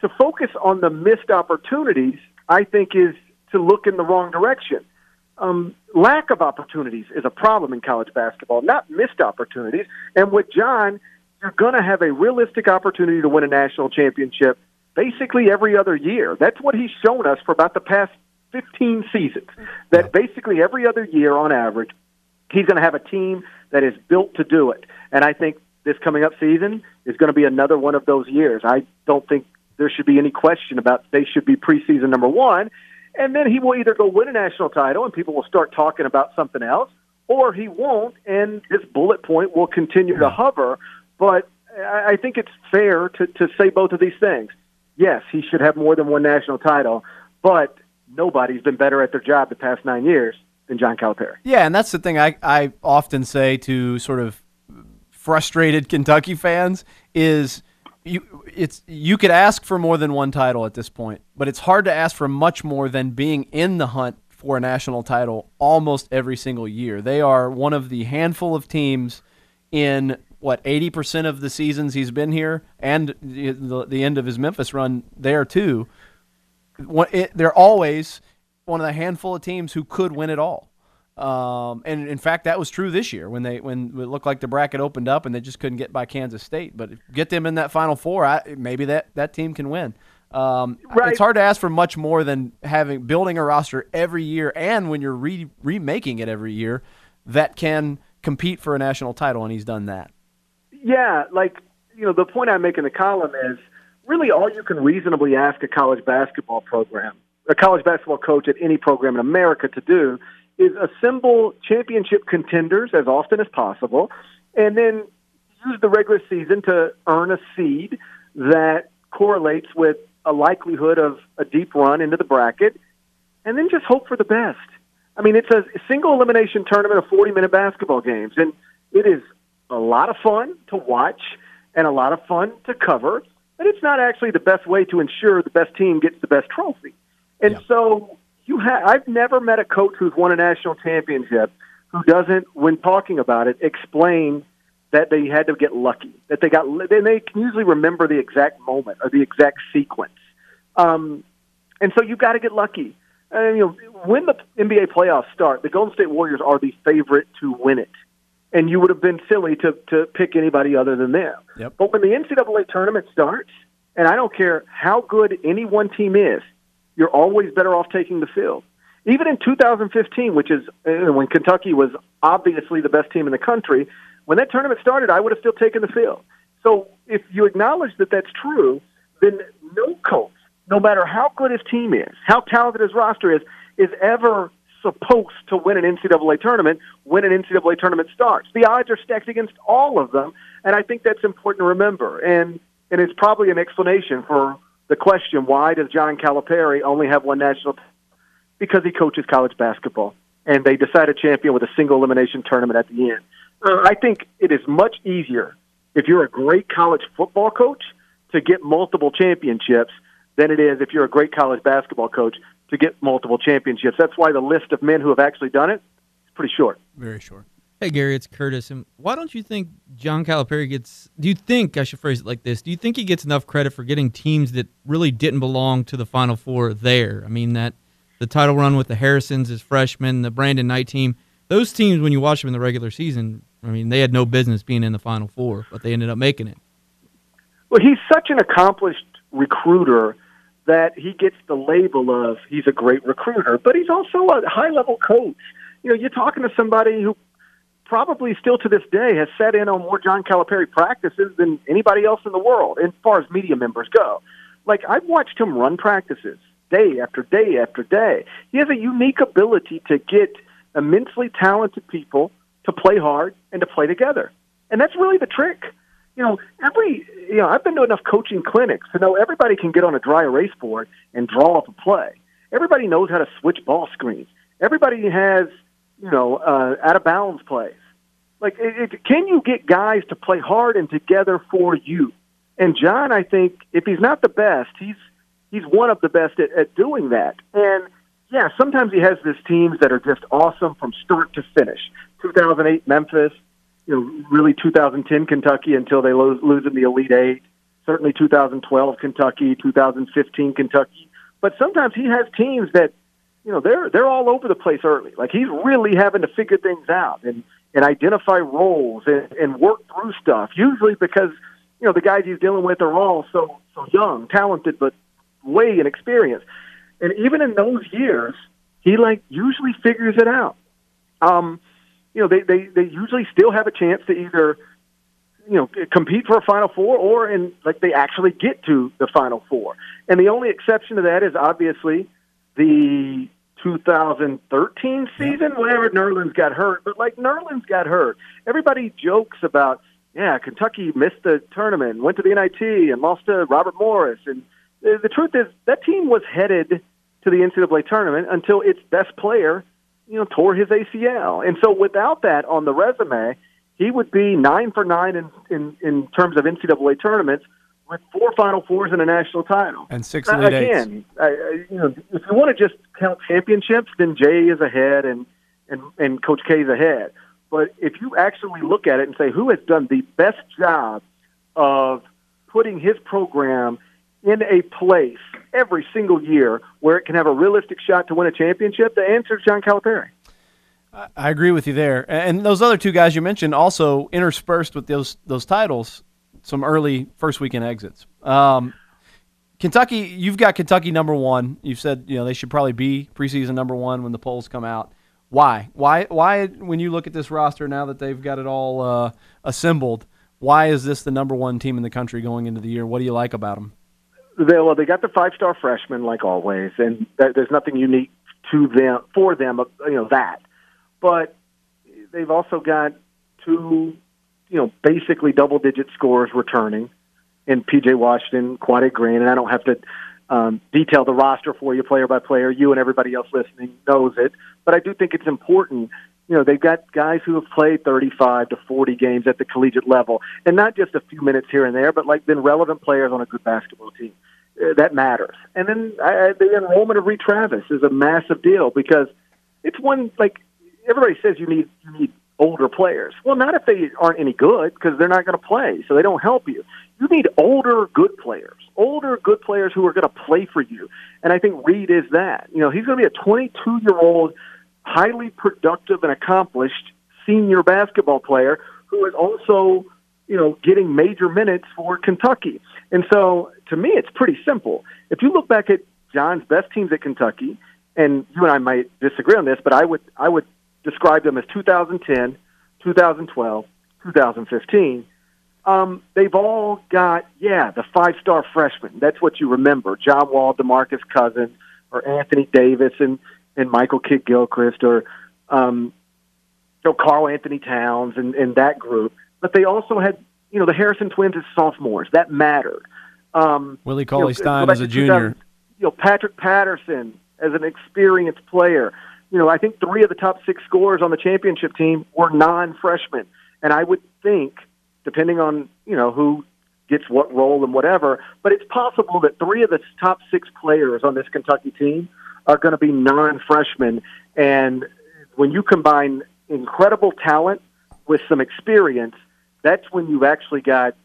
[SPEAKER 9] to focus on the missed opportunities. I think is to look in the wrong direction. Um, lack of opportunities is a problem in college basketball, not missed opportunities. And with John, you're going to have a realistic opportunity to win a national championship basically every other year. That's what he's shown us for about the past 15 seasons. That basically every other year, on average, he's going to have a team that is built to do it. And I think this coming up season is going to be another one of those years. I don't think there should be any question about they should be preseason number one. And then he will either go win a national title and people will start talking about something else, or he won't, and this bullet point will continue to hover. But I think it's fair to, to say both of these things. Yes, he should have more than one national title, but nobody's been better at their job the past nine years than John Calipari.
[SPEAKER 2] Yeah, and that's the thing I, I often say to sort of frustrated Kentucky fans is you it's you could ask for more than one title at this point, but it's hard to ask for much more than being in the hunt for a national title almost every single year. They are one of the handful of teams in what 80% of the seasons he's been here and the, the, end of his Memphis run there too. It, they're always one of the handful of teams who could win it all. Um, and in fact, that was true this year when they when it looked like the bracket opened up and they just couldn't get by Kansas State. But get them in that Final Four, I, maybe that that team can win. Um,
[SPEAKER 9] Right.
[SPEAKER 2] It's hard to ask for much more than having building a roster every year, and when you're re- remaking it every year, that can compete for a national title, and he's done that.
[SPEAKER 9] Yeah, like you know, the point I make in the column is really all you can reasonably ask a college basketball program, a college basketball coach at any program in America to do is assemble championship contenders as often as possible, and then use the regular season to earn a seed that correlates with a likelihood of a deep run into the bracket, and then just hope for the best. I mean, it's a single elimination tournament of 40 minute basketball games, and it is a lot of fun to watch and a lot of fun to cover, but it's not actually the best way to ensure the best team gets the best trophy. And so you have I've never met a coach who's won a national championship who doesn't when talking about it explain that they had to get lucky, that they got and they can usually remember the exact moment or the exact sequence. Um, and so you've got to get lucky. And you know, when the NBA playoffs start, the Golden State Warriors are the favorite to win it. And you would have been silly to to pick anybody other than them.
[SPEAKER 2] Yep.
[SPEAKER 9] But when the NCAA tournament starts, and I don't care how good any one team is, you're always better off taking the field. Even in 2015, which is uh, when Kentucky was obviously the best team in the country, when that tournament started, I would have still taken the field. So if you acknowledge that that's true, then no coach, no matter how good his team is, how talented his roster is, is ever supposed to win an NCAA tournament when an NCAA tournament starts. The odds are stacked against all of them, and I think that's important to remember. And and it's probably an explanation for the question: Why does John Calipari only have one national? Because he coaches college basketball, and they decide a champion with a single elimination tournament at the end. Uh, I think it is much easier if you're a great college football coach to get multiple championships than it is if you're a great college basketball coach to get multiple championships. That's why the list of men who have actually done it is pretty short.
[SPEAKER 2] Very short.
[SPEAKER 3] Hey Gary, it's Curtis. And why don't you think John Calipari gets? Do you think I should phrase it like this? Do you think he gets enough credit for getting teams that really didn't belong to the Final Four there? I mean that the title run with the Harrisons as freshmen, the Brandon Knight team, those teams when you watch them in the regular season, I mean they had no business being in the Final Four, but they ended up making it.
[SPEAKER 9] Well, he's such an accomplished recruiter that he gets the label of he's a great recruiter, but he's also a high level coach. You know, you're talking to somebody who probably still to this day has sat in on more John Calipari practices than anybody else in the world, as far as media members go. Like I've watched him run practices day after day after day. He has a unique ability to get immensely talented people to play hard and to play together. And that's really the trick. You know, every you know, I've been to enough coaching clinics to know everybody can get on a dry erase board and draw up a play. Everybody knows how to switch ball screens. Everybody has, you know, uh, out of bounds plays. Like, it, it, can you get guys to play hard and together for you? And John, I think, if he's not the best, he's he's one of the best at, at doing that. And yeah, sometimes he has these teams that are just awesome from start to finish. 2008 Memphis, you know, really 2010 Kentucky until they lose, lose in the Elite Eight. Certainly 2012 Kentucky, 2015 Kentucky. But sometimes he has teams that, you know, they're they're all over the place early. Like he's really having to figure things out and and identify roles and, and work through stuff. Usually because you know the guys he's dealing with are all so so young, talented, but way inexperienced. And even in those years, he like usually figures it out. Um, you know, they, they, they usually still have a chance to either, you know, compete for a Final Four or in like they actually get to the Final Four. And the only exception to that is obviously the 2013 season, whenever Nerlens got hurt. But like Nerlens got hurt, everybody jokes about, yeah, Kentucky missed the tournament, went to the NIT, and lost to Robert Morris. And the, the truth is, that team was headed to the NCAA tournament until its best player, you know, tore his ACL. And so without that on the resume, he would be nine for nine in, in, in terms of NCAA tournaments with four Final Fours and a national title.
[SPEAKER 2] And six
[SPEAKER 9] Uh,
[SPEAKER 2] Elite.
[SPEAKER 9] Again, I, I, you know, if you want to just count championships, then Jay is ahead and, and, and Coach K is ahead. But if you actually look at it and say who has done the best job of putting his program in a place every single year where it can have a realistic shot to win a championship, the answer is John Calipari.
[SPEAKER 2] I agree with you there. And those other two guys you mentioned also interspersed with those those titles, some early first weekend exits. Um, Kentucky, you've got Kentucky number one. You've said you know they should probably be preseason number one when the polls come out. Why? Why? Why? When you look at this roster now that they've got it all uh, assembled, why is this the number one team in the country going into the year? What do you like about them?
[SPEAKER 9] They, well, they got the five-star freshmen like always, and there's nothing unique to them for them. You know that, but they've also got two, you know, basically double-digit scores returning in PJ Washington, Quade Green, and I don't have to um, detail the roster for you player by player. You and everybody else listening knows it, but I do think it's important. You know, they've got guys who have played 35 to 40 games at the collegiate level, and not just a few minutes here and there, but like been relevant players on a good basketball team. Uh, that matters. And then I, the enrollment of Reid Travis is a massive deal because it's one like everybody says you need you need older players. Well, not if they aren't any good because they're not going to play, so they don't help you. You need older good players, older good players who are going to play for you. And I think Reid is that. You know, he's going to be a 22 year old, highly productive and accomplished senior basketball player who is also, you know, getting major minutes for Kentucky. And so, to me, it's pretty simple. If you look back at John's best teams at Kentucky, and you and I might disagree on this, but I would I would describe them as 2010, 2012, 2015. Um, they've all got yeah the five star freshmen. That's what you remember: John Wall, Demarcus Cousins, or Anthony Davis, and and Michael Kidd Gilchrist, or um, you know Karl Anthony Towns, and, and that group. But they also had you know the Harrison twins as sophomores. That mattered. Um,
[SPEAKER 2] Willie
[SPEAKER 9] you
[SPEAKER 2] Cauley Stein
[SPEAKER 9] back
[SPEAKER 2] as a junior.
[SPEAKER 9] You know Patrick Patterson as an experienced player. You know I think three of the top six scorers on the championship team were non-freshmen, and I would think depending on you know who gets what role and whatever. But it's possible that three of the top six players on this Kentucky team are going to be non-freshmen, and when you combine incredible talent with some experience, that's when you've actually got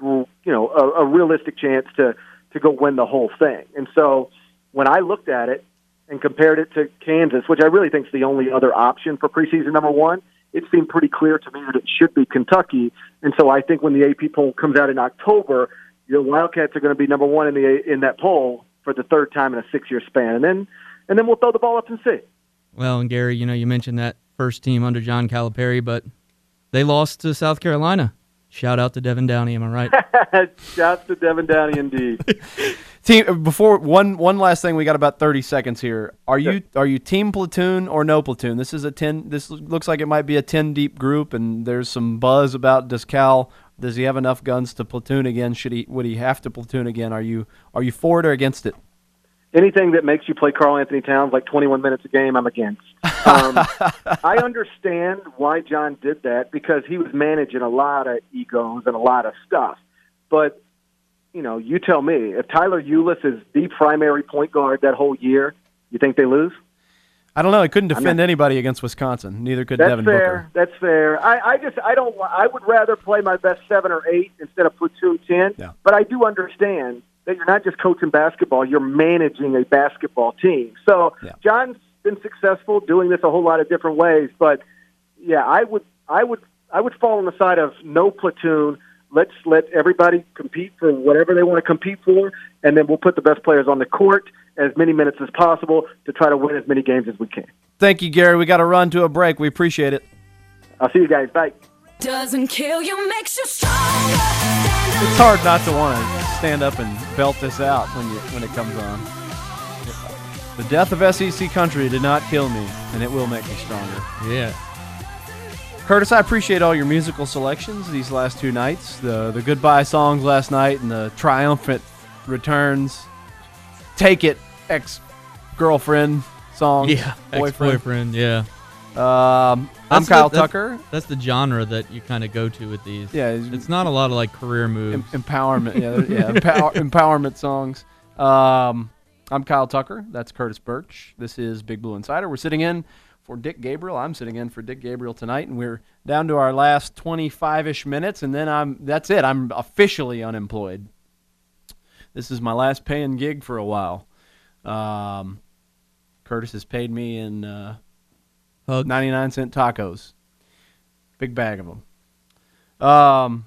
[SPEAKER 9] you know a, a realistic chance to to go win the whole thing. And so when I looked at it and compared it to Kansas, which I really think is the only other option for preseason number one, it seemed pretty clear to me that it should be Kentucky. And so I think when the AP poll comes out in October, the Wildcats are going to be number one in the in that poll for the third time in a six year span, and then and then we'll throw the ball up and see.
[SPEAKER 3] Well, and Gary, you know, you mentioned that first team under John Calipari, but they lost to South Carolina. Shout out to Devin Downey, am I right? *laughs*
[SPEAKER 9] Shouts to Devin Downey, indeed. *laughs*
[SPEAKER 2] Team before one one last thing, we got about thirty seconds here. Are you are you team platoon or no platoon? This is a ten. This looks like it might be a ten deep group, and there's some buzz about does Cal does he have enough guns to platoon again? Should he would he have to platoon again? Are you are you for it or against it?
[SPEAKER 9] Anything that makes you play Karl Anthony Towns like 21 minutes a game, I'm against. Um, *laughs* I understand why John did that because he was managing a lot of egos and a lot of stuff. But you know, you tell me if Tyler Ulis is the primary point guard that whole year, you think they lose?
[SPEAKER 2] I don't know. I couldn't defend anybody against Wisconsin. Neither could
[SPEAKER 9] That's
[SPEAKER 2] Devin
[SPEAKER 9] fair.
[SPEAKER 2] Booker.
[SPEAKER 9] That's fair. I, I just I don't. I would rather play my best seven or eight instead of platoon ten.
[SPEAKER 2] Yeah.
[SPEAKER 9] But I do understand that you're not just coaching basketball; you're managing a basketball team. So
[SPEAKER 2] Yeah.
[SPEAKER 9] John's been successful doing this a whole lot of different ways. But yeah, I would I would I would fall on the side of no platoon. Let's let everybody compete for whatever they want to compete for, and then we'll put the best players on the court as many minutes as possible to try to win as many games as we can.
[SPEAKER 2] Thank you, Gary. We got to run to a break. We appreciate it.
[SPEAKER 9] I'll see you guys. Bye.
[SPEAKER 5] Doesn't kill you, makes you stronger.
[SPEAKER 2] It's hard not to want to stand up and belt this out when you when it comes on. The death of SEC country did not kill me, and it will make me stronger.
[SPEAKER 3] Yeah.
[SPEAKER 2] Curtis, I appreciate all your musical selections these last two nights. The the goodbye songs last night and the triumphant returns. Take it, ex girlfriend song.
[SPEAKER 3] Yeah.
[SPEAKER 2] boyfriend.
[SPEAKER 3] Ex-boyfriend. Yeah.
[SPEAKER 2] Um, I'm
[SPEAKER 3] That's
[SPEAKER 2] Kyle
[SPEAKER 3] the- that's-
[SPEAKER 2] Tucker.
[SPEAKER 3] That's the genre that you kind of go to with these.
[SPEAKER 2] Yeah, it's-
[SPEAKER 3] It's not a lot of like career moves.
[SPEAKER 2] Em- empowerment. Yeah, *laughs* yeah empower, empowerment songs. Um, I'm Kyle Tucker. That's Curtis Birch. This is Big Blue Insider. We're sitting in for Dick Gabriel. I'm sitting in for Dick Gabriel tonight, and we're down to our last 25ish minutes, and then I'm that's it. I'm officially unemployed. This is my last paying gig for a while. Um, Curtis has paid me in uh, 99 cent tacos, big bag of them. Um,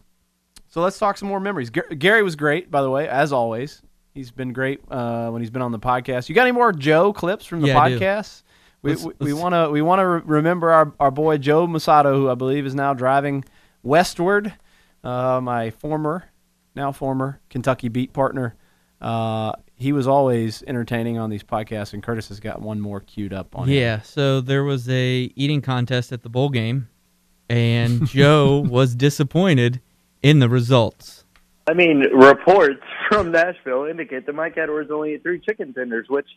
[SPEAKER 2] so let's talk some more memories. Gar- Gary was great, by the way, as always. He's been great uh, when he's been on the podcast. You got any more Joe clips from the
[SPEAKER 3] Yeah,
[SPEAKER 2] podcast? We we- we want to we want to re- remember our, our boy Joe Mussatto, who I believe is now driving westward. Uh, my former, now former Kentucky beat partner. Uh, he was always entertaining on these podcasts, and Curtis has got one more queued up on him.
[SPEAKER 3] Yeah, so there was a eating contest at the bowl game, and *laughs* Joe was disappointed in the results.
[SPEAKER 10] I mean, reports *laughs* from Nashville indicate that Mike Edwards only ate three chicken tenders, which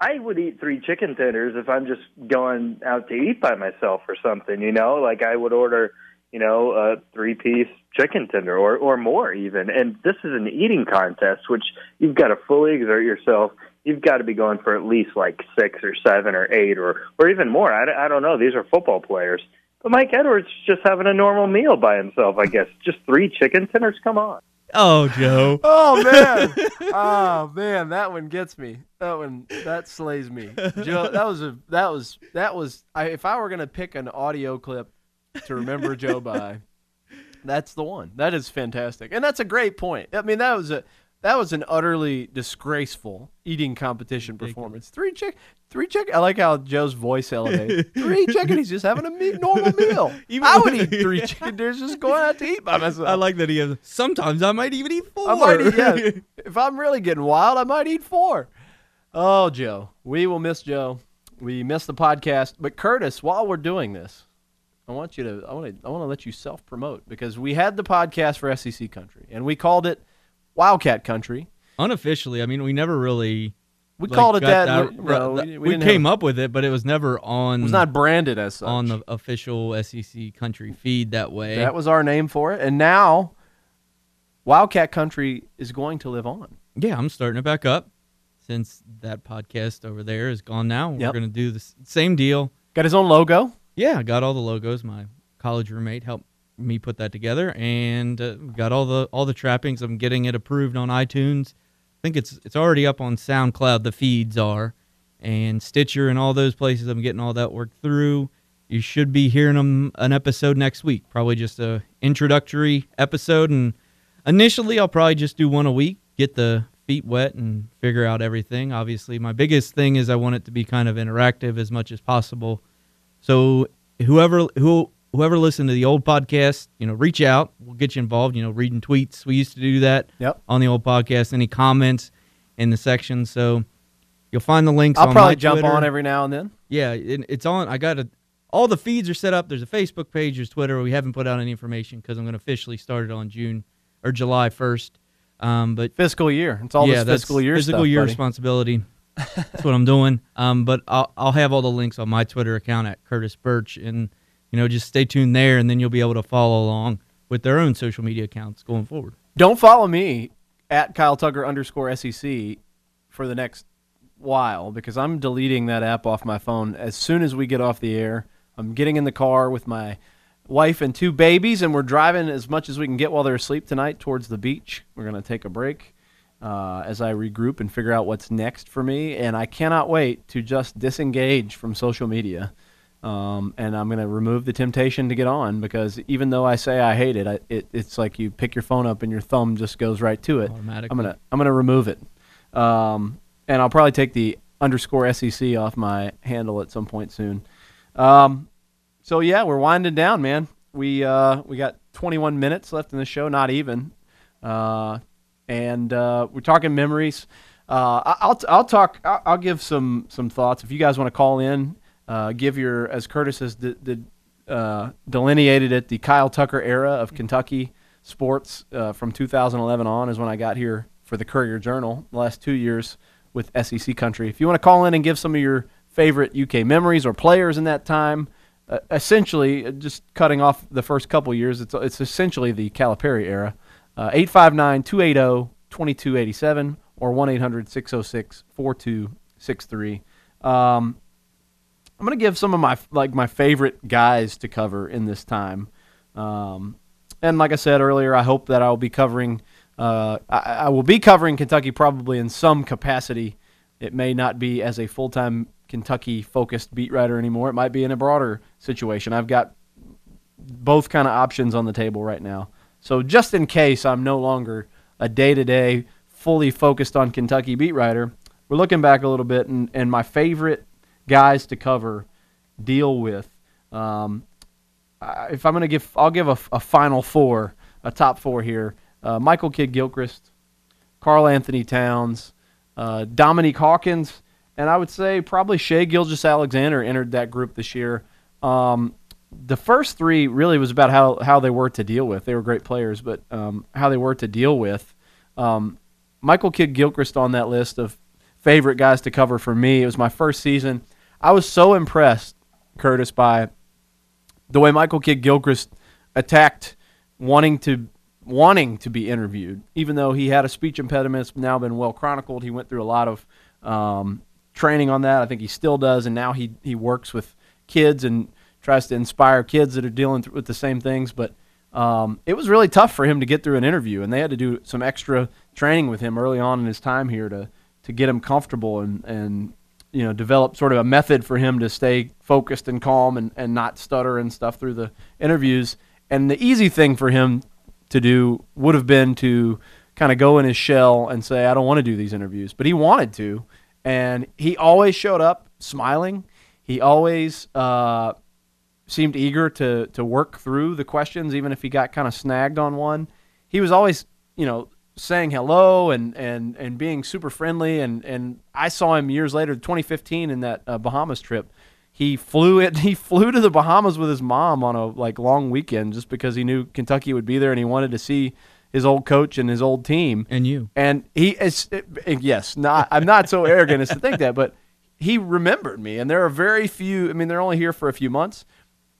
[SPEAKER 10] I would eat three chicken tenders if I'm just going out to eat by myself or something, you know? Like I would order, you know, a three piece chicken tender or, or more even. And this is an eating contest, which you've got to fully exert yourself. You've got to be going for at least like six or seven or eight or, or even more. I, I don't know. These are football players. But Mike Edwards just having a normal meal by himself, I guess. Just three chicken tenders? Come on.
[SPEAKER 3] Oh, Joe. *laughs*
[SPEAKER 2] Oh man! oh man, that one gets me. That one that slays me. Joe, that was a that was that was. I, if I were gonna pick an audio clip to remember Joe by, *laughs* that's the one. That is fantastic, and that's a great point. I mean, that was a that was an utterly disgraceful eating competition performance. Three chick, three chick. I like how Joe's voice elevated. *laughs* Three chicken. He's just having a me- normal meal. *laughs* I would eat three *laughs* chicken dinners just going out to eat by myself.
[SPEAKER 3] I like that he has. Sometimes I might even eat four.
[SPEAKER 2] I might eat, yeah. if I'm really getting wild, I might eat four. Oh, Joe. We will miss Joe. We miss the podcast. But Curtis, while we're doing this, I want you to I want to I want to let you self promote because we had the podcast for SEC Country and we called it Wildcat Country.
[SPEAKER 3] Unofficially, I mean, we never really.
[SPEAKER 2] We
[SPEAKER 3] like,
[SPEAKER 2] called it
[SPEAKER 3] got
[SPEAKER 2] that. we- no, we- we
[SPEAKER 3] we came
[SPEAKER 2] have-
[SPEAKER 3] up with it, but it was never on.
[SPEAKER 2] It was not branded as such.
[SPEAKER 3] on the official SEC country feed that way.
[SPEAKER 2] That was our name for it. And now Wildcat Country is going to live on.
[SPEAKER 3] yeah, I'm starting it back up since that podcast over there is gone now. We're
[SPEAKER 2] Yep.
[SPEAKER 3] going to do the same deal.
[SPEAKER 2] Got his own logo.
[SPEAKER 3] Yeah, I got all the logos. My college roommate helped me put that together, and uh, got all the all the trappings. I'm getting it approved on iTunes. I think it's it's already up on SoundCloud. The feeds are, and Stitcher and all those places. I'm getting all that worked through. You should be hearing them an episode next week. Probably just a introductory episode, and initially I'll probably just do one a week. Get the feet wet and figure out everything. Obviously, my biggest thing is I want it to be kind of interactive as much as possible. So whoever who whoever listened to the old podcast, you know, reach out. We'll get you involved. You know, reading tweets. We used to do that
[SPEAKER 2] Yep.
[SPEAKER 3] on the old podcast. Any comments in the section. So you'll find the links.
[SPEAKER 2] I'll
[SPEAKER 3] on
[SPEAKER 2] probably
[SPEAKER 3] my
[SPEAKER 2] jump
[SPEAKER 3] Twitter.
[SPEAKER 2] on every now and then.
[SPEAKER 3] Yeah, it, it's on. I got a. All the feeds are set up. There's a Facebook page. There's Twitter. We haven't put out any information because I'm going to officially start it on June or July 1st. Um, but
[SPEAKER 2] Fiscal year. It's all
[SPEAKER 3] yeah,
[SPEAKER 2] this fiscal year
[SPEAKER 3] Fiscal
[SPEAKER 2] stuff,
[SPEAKER 3] year
[SPEAKER 2] buddy.
[SPEAKER 3] responsibility. *laughs* That's what I'm doing. Um, but I'll I'll have all the links on my Twitter account at Curtis Birch, and you know just stay tuned there, and then you'll be able to follow along with their own social media accounts going forward.
[SPEAKER 2] Don't follow me at Kyle Tucker underscore SEC for the next while because I'm deleting that app off my phone as soon as we get off the air. I'm getting in the car with my wife and two babies, and we're driving as much as we can get while they're asleep tonight towards the beach. We're going to take a break uh, as I regroup and figure out what's next for me. And I cannot wait to just disengage from social media. Um, and I'm going to remove the temptation to get on because even though I say I hate it, I, it, it's like you pick your phone up and your thumb just goes right to it. I'm gonna I'm gonna remove it, um, and I'll probably take the underscore SEC off my handle at some point soon. Um, so yeah, we're winding down, man. We uh, we got 21 minutes left in the show, not even, uh, and uh, we're talking memories. Uh, I'll I'll talk. I'll give some some thoughts. If you guys want to call in, uh, give your as Curtis has de- de- uh, delineated it, the Kyle Tucker era of Kentucky sports uh, from 2011 on is when I got here for the Courier Journal. The last two years with SEC Country. If you want to call in and give some of your favorite UK memories or players in that time, uh, essentially uh, just cutting off the first couple years, it's it's essentially the Calipari era. Uh, 859-280-2287 or 1-800-606-4263. Um, I'm gonna give some of my like my favorite guys to cover in this time, um, and like I said earlier, I hope that I'll be covering. Uh, I, I will be covering Kentucky probably in some capacity. It may not be as a full time Kentucky focused beat writer anymore. It might be in a broader situation. I've got both kind of options on the table right now. So just in case I'm no longer a day to day fully focused on Kentucky beat writer, we're looking back a little bit and, and my favorite guys to cover deal with. Um, if I'm going to give, I'll give a, a final four, a top four here. Uh, Michael Kidd Gilchrist, Karl Anthony Towns, uh, Dominique Hawkins, and I would say probably Shai Gilgeous Alexander entered that group this year. Um, the first three really was about how, how they were to deal with. They were great players, but um, how they were to deal with. Um, Michael Kidd Gilchrist on that list of favorite guys to cover for me. It was my first season. I was so impressed, Curtis, by the way Michael Kidd Gilchrist attacked wanting to wanting to be interviewed, even though he had a speech impediment. It's now been well chronicled. He went through a lot of um, training on that. I think he still does, and now he he works with kids and tries to inspire kids that are dealing th- with the same things. But um, it was really tough for him to get through an interview, and they had to do some extra training with him early on in his time here to to get him comfortable and and you know develop sort of a method for him to stay focused and calm and, and not stutter and stuff through the interviews. And the easy thing for him to do would have been to kind of go in his shell and say, I don't want to do these interviews. But he wanted to. And he always showed up smiling. He always uh, seemed eager to, to work through the questions, even if he got kind of snagged on one. He was always, you know, saying hello and, and, and being super friendly. And, and I saw him years later, 2015, in that uh, Bahamas trip. He flew it. *laughs* He flew to the Bahamas with his mom on a like long weekend just because he knew Kentucky would be there and he wanted to see his old coach and his old team.
[SPEAKER 3] And you.
[SPEAKER 2] And he is yes, not I'm not so arrogant as to think that, but he remembered me. And there are very few. I mean, they're only here for a few months.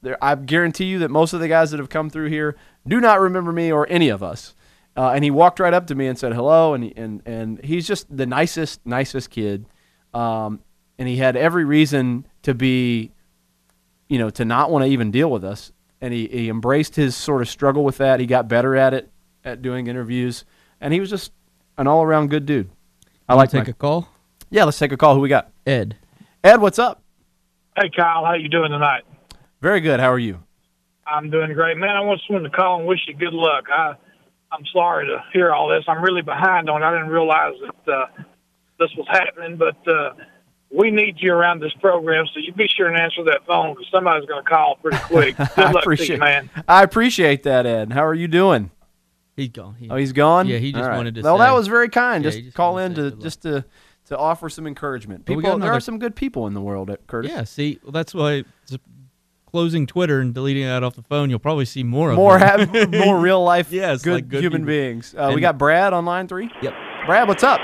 [SPEAKER 2] There, I guarantee you that most of the guys that have come through here do not remember me or any of us. Uh, and he walked right up to me and said hello, and he, and and he's just the nicest, nicest kid. Um, and he had every reason to be, you know, to not want to even deal with us. And he, he embraced his sort of struggle with that. He got better at it, at doing interviews, and he was just an all around good dude. I
[SPEAKER 3] Wanna
[SPEAKER 2] like
[SPEAKER 3] take
[SPEAKER 2] Mike.
[SPEAKER 3] a call.
[SPEAKER 2] Yeah, let's take a call. Who we got?
[SPEAKER 3] Ed.
[SPEAKER 2] Ed, what's up?
[SPEAKER 11] Hey, Kyle, how you doing tonight?
[SPEAKER 2] Very good. How are you?
[SPEAKER 11] I'm doing great, man. I just wanted to call and wish you good luck. I, I'm sorry to hear all this. I'm really behind on. it. I didn't realize that uh, this was happening, but uh, we need you around this program, so you be sure and answer that phone because somebody's going to call pretty quick. *laughs* Good
[SPEAKER 2] I
[SPEAKER 11] luck to
[SPEAKER 2] appreciate,
[SPEAKER 11] you, man.
[SPEAKER 2] I appreciate that, Ed. How are you doing?
[SPEAKER 3] He's gone. He-
[SPEAKER 2] oh, he's gone.
[SPEAKER 3] Yeah, he just
[SPEAKER 2] All right.
[SPEAKER 3] wanted to
[SPEAKER 2] Well,
[SPEAKER 3] say-
[SPEAKER 2] that was very kind.
[SPEAKER 3] Yeah,
[SPEAKER 2] just,
[SPEAKER 3] he just
[SPEAKER 2] call in
[SPEAKER 3] to
[SPEAKER 2] to just to to offer some encouragement.
[SPEAKER 3] But we
[SPEAKER 2] People,
[SPEAKER 3] got
[SPEAKER 2] there are some good people in the world, Ed- Curtis.
[SPEAKER 3] Yeah, see, well, that's why it's closing Twitter and deleting that off the phone. You'll probably see more of
[SPEAKER 2] more
[SPEAKER 3] them.
[SPEAKER 2] have *laughs* more real life,
[SPEAKER 3] Yes,
[SPEAKER 2] good,
[SPEAKER 3] like good
[SPEAKER 2] human
[SPEAKER 3] people.
[SPEAKER 2] beings. Uh, we got Brad on line three.
[SPEAKER 3] Yep.
[SPEAKER 2] Brad, what's up?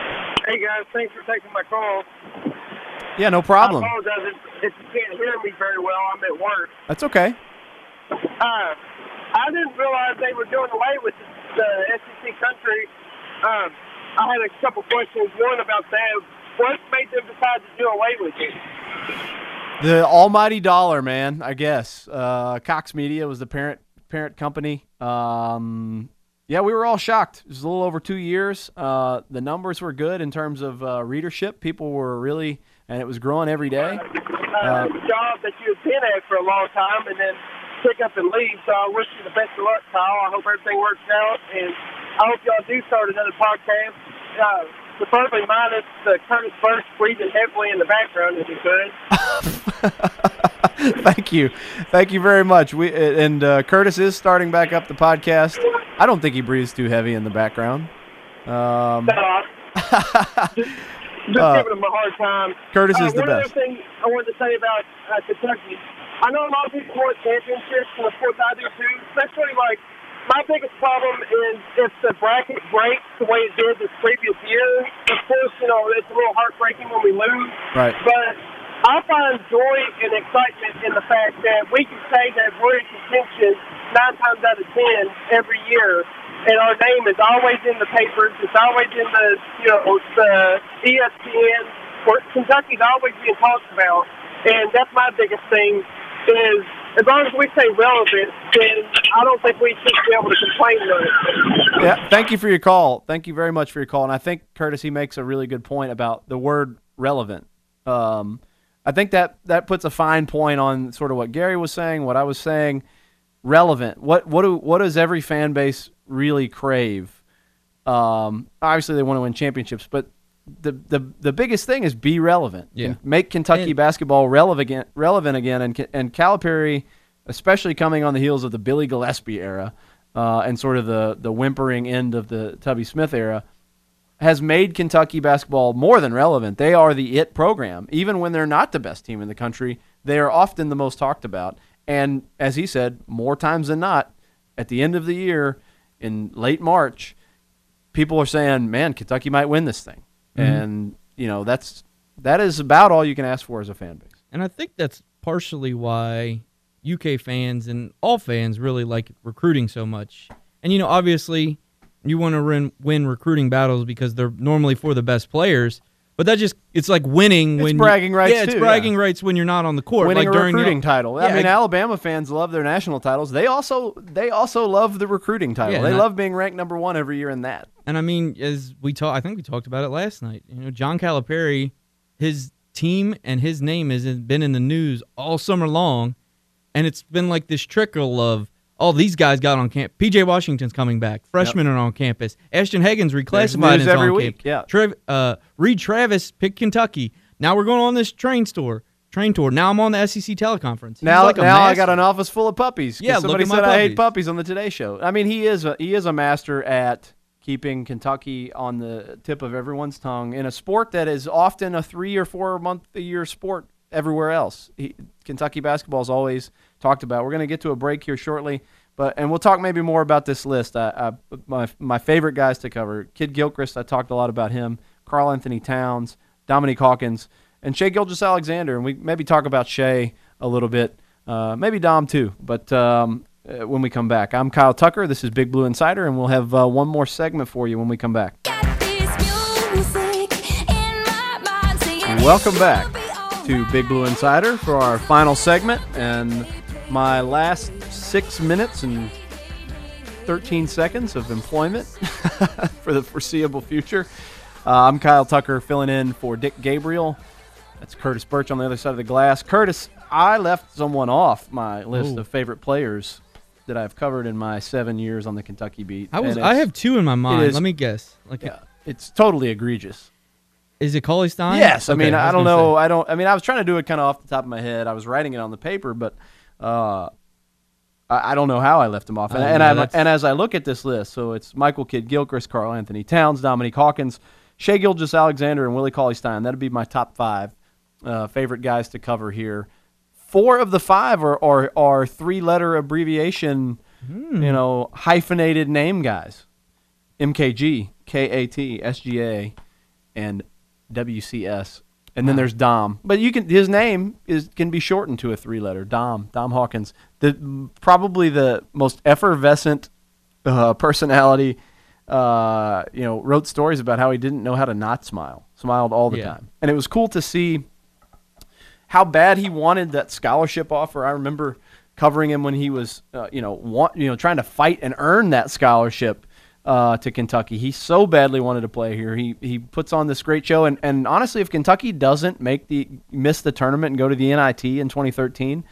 [SPEAKER 12] Hey guys, thanks for taking my call.
[SPEAKER 2] Yeah, no problem.
[SPEAKER 12] I apologize if, if you can't hear me very well. I'm at work.
[SPEAKER 2] That's okay.
[SPEAKER 12] Uh, I didn't realize they were doing away with the SEC country. Um, I had a couple questions. One about that. What made them decide to do away with it?
[SPEAKER 2] The almighty dollar, man. I guess uh, Cox Media was the parent parent company. Um, yeah, we were all shocked. It was a little over two years. Uh, the numbers were good in terms of uh, readership. People were really, and it was growing every day.
[SPEAKER 12] Uh, job that you had been at for a long time, and then pick up and leave. So I wish you the best of luck, Kyle. I hope everything works out, and I hope y'all do start another podcast. Preferably minus the Curtis Birch breathing heavily in the background if you could. *laughs*
[SPEAKER 2] Thank you, thank you very much. We and uh, Curtis is starting back up the podcast. I don't think he breathes too heavy in the background. Um, *laughs*
[SPEAKER 12] just just
[SPEAKER 2] Uh,
[SPEAKER 12] giving him a hard time.
[SPEAKER 2] Curtis
[SPEAKER 12] uh,
[SPEAKER 2] is the
[SPEAKER 12] one
[SPEAKER 2] best.
[SPEAKER 12] other thing I wanted to say about uh, Kentucky. I know a lot of people want championships, and of course I do too. Especially like my biggest problem is if the bracket breaks the way it did this previous year. Of course, you know it's a little heartbreaking when we lose.
[SPEAKER 2] Right.
[SPEAKER 12] But I find joy and excitement in the fact that we can say that we're in contention nine times out of ten every year, and our name is always in the papers. It's always in the you know the ESPN. Where Kentucky's always being talked about, and that's my biggest thing. Is as long as we stay relevant, then I don't think we should be able to complain about it.
[SPEAKER 2] Yeah, thank you for your call. Thank you very much for your call. And I think Curtis he makes a really good point about the word relevant. Um, I think that that puts a fine point on sort of what Gary was saying, what I was saying. Relevant. What what do what does every fan base really crave? Um, obviously, they want to win championships, but the the the biggest thing is be relevant.
[SPEAKER 3] Yeah.
[SPEAKER 2] Make Kentucky basketball relevant relevant again. And and Calipari, especially coming on the heels of the Billy Gillispie era, uh, and sort of the the whimpering end of the Tubby Smith era, has made Kentucky basketball more than relevant. They are the it program, even when they're not the best team in the country. They are often the most talked about. And as he said, more times than not, at the end of the year, in late March, people are saying, "Man, Kentucky might win this thing,"
[SPEAKER 3] Mhm.
[SPEAKER 2] and you know that's that is about all you can ask for as a fan base.
[SPEAKER 3] And I think that's partially why UK fans and all fans really like recruiting so much. And you know, obviously, you want to win, win recruiting battles because they're normally for the best players. But that just it's like winning
[SPEAKER 2] It's
[SPEAKER 3] when
[SPEAKER 2] bragging rights,
[SPEAKER 3] Yeah, it's
[SPEAKER 2] too,
[SPEAKER 3] bragging
[SPEAKER 2] yeah.
[SPEAKER 3] rights when you're not on the court.
[SPEAKER 2] winning
[SPEAKER 3] like
[SPEAKER 2] a
[SPEAKER 3] the-
[SPEAKER 2] recruiting title. I mean,
[SPEAKER 3] I-
[SPEAKER 2] Alabama fans love their national titles. They also they also love the recruiting title.
[SPEAKER 3] Yeah,
[SPEAKER 2] they
[SPEAKER 3] and I-
[SPEAKER 2] love being ranked number one every year in that.
[SPEAKER 3] And I mean, as we talked, I think we talked about it last night. You know, John Calipari, his team and his name has been in the news all summer long, and it's been like this trickle of, oh, these guys got on camp. PJ Washington's coming back. Freshmen are on campus. Ashton Hagans reclassified is
[SPEAKER 2] every
[SPEAKER 3] on
[SPEAKER 2] week,
[SPEAKER 3] camp.
[SPEAKER 2] yeah.
[SPEAKER 3] Trev, uh, Reid Travis picked Kentucky. Now we're going on this train store, train tour. Now I'm on the SEC teleconference. He's
[SPEAKER 2] Now,
[SPEAKER 3] like
[SPEAKER 2] now I got an office full of puppies.
[SPEAKER 3] Yeah,
[SPEAKER 2] somebody said I hate
[SPEAKER 3] puppies.
[SPEAKER 2] puppies on the Today Show. I mean, he is a, he is a master at keeping Kentucky on the tip of everyone's tongue in a sport that is often a three or four month a year sport everywhere else. He, Kentucky basketball is always talked about. We're going to get to a break here shortly, but and we'll talk maybe more about this list. I, I, my my favorite guys to cover: Kidd Gilchrist. I talked a lot about him. Karl Anthony Towns, Dominique Hawkins, and Shai Gilgeous Alexander. And we maybe talk about Shai a little bit, uh, maybe Dom too. But um, uh, when we come back, I'm Kyle Tucker. This is Big Blue Insider, and we'll have uh, one more segment for you when we come back. Welcome back to Big Blue Insider for our final segment and my last six minutes and 13 seconds of employment *laughs* for the foreseeable future. Uh, I'm Kyle Tucker filling in for Dick Gabriel. That's Curtis Birch on the other side of the glass. Curtis, I left someone off my list
[SPEAKER 3] Ooh.
[SPEAKER 2] of favorite players that I've covered in my seven years on the Kentucky beat.
[SPEAKER 3] I was I have two in my mind.
[SPEAKER 2] is-
[SPEAKER 3] Let me guess. Like,
[SPEAKER 2] yeah, it's totally egregious.
[SPEAKER 3] is it Cauley Stein?
[SPEAKER 2] Yes, I
[SPEAKER 3] Okay,
[SPEAKER 2] mean
[SPEAKER 3] was
[SPEAKER 2] I don't
[SPEAKER 3] gonna say.
[SPEAKER 2] know. I don't. I mean I was trying to do it kind of off the top of my head. I was writing it on the paper, but uh, I, I don't know how I left him off. And,
[SPEAKER 3] Uh,
[SPEAKER 2] and, I, and as I look at this list, so it's Michael Kidd Gilchrist, Karl Anthony Towns, Dominique Hawkins, Shai Gilgeous Alexander, and Willie Cauley Stein. That'd be my top five uh, favorite guys to cover here. Four of the five are are, are three letter abbreviation,
[SPEAKER 3] Hmm.
[SPEAKER 2] you know, hyphenated name guys. MKG, KAT, SGA, and WCS. And then there's Dom. But you can his name is can be shortened to a three letter. Dom. Dom Hawkins. The probably the most effervescent uh, personality uh, you know, wrote stories about how he didn't know how to not smile, smiled all the
[SPEAKER 3] Yeah.
[SPEAKER 2] time, and it was cool to see how bad he wanted that scholarship offer. I remember covering him when he was, uh, you know, want, you know, trying to fight and earn that scholarship uh, to Kentucky. He so badly wanted to play here. He he puts on this great show, and, and honestly, if Kentucky doesn't make the miss the tournament and go to the NIT in 2013,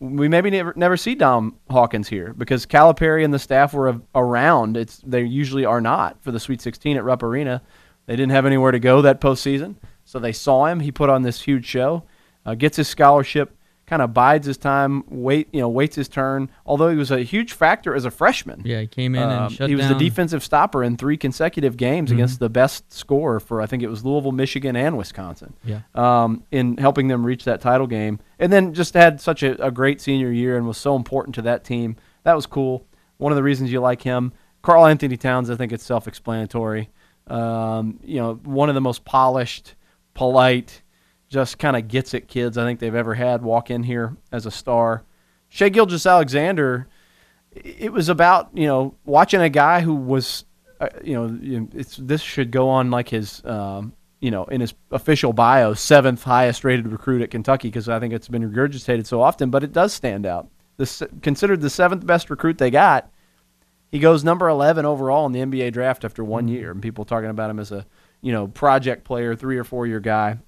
[SPEAKER 2] we maybe never never see Dom Hawkins here because Calipari and the staff were around. It's they usually are not for the Sweet 16 at Rupp Arena. They didn't have anywhere to go that postseason, so they saw him. He put on this huge show, uh, gets his scholarship, kind of bides his time, wait you know waits his turn. Although he was a huge factor as a freshman.
[SPEAKER 3] Yeah, he came in and
[SPEAKER 2] Um,
[SPEAKER 3] shut
[SPEAKER 2] he was
[SPEAKER 3] down.
[SPEAKER 2] the defensive stopper in three consecutive games
[SPEAKER 3] Mhm.
[SPEAKER 2] against the best scorer for I think it was Louisville, Michigan, and Wisconsin.
[SPEAKER 3] Yeah.
[SPEAKER 2] Um, in helping them reach that title game, and then just had such a, a great senior year and was so important to that team. That was cool. One of the reasons you like him, Karl Anthony Towns. I think it's self-explanatory. Um, you know, one of the most polished, polite, just kind of gets it kids I think they've ever had walk in here as a star. Shai Gilgeous Alexander it was about you know watching a guy who was uh, you know it's this should go on like his um, you know in his official bio seventh highest rated recruit at Kentucky because I think it's been regurgitated so often but it does stand out. This considered the seventh best recruit they got he goes number 11 overall in the NBA draft after one year and people talking about him as a you know project player three or four year guy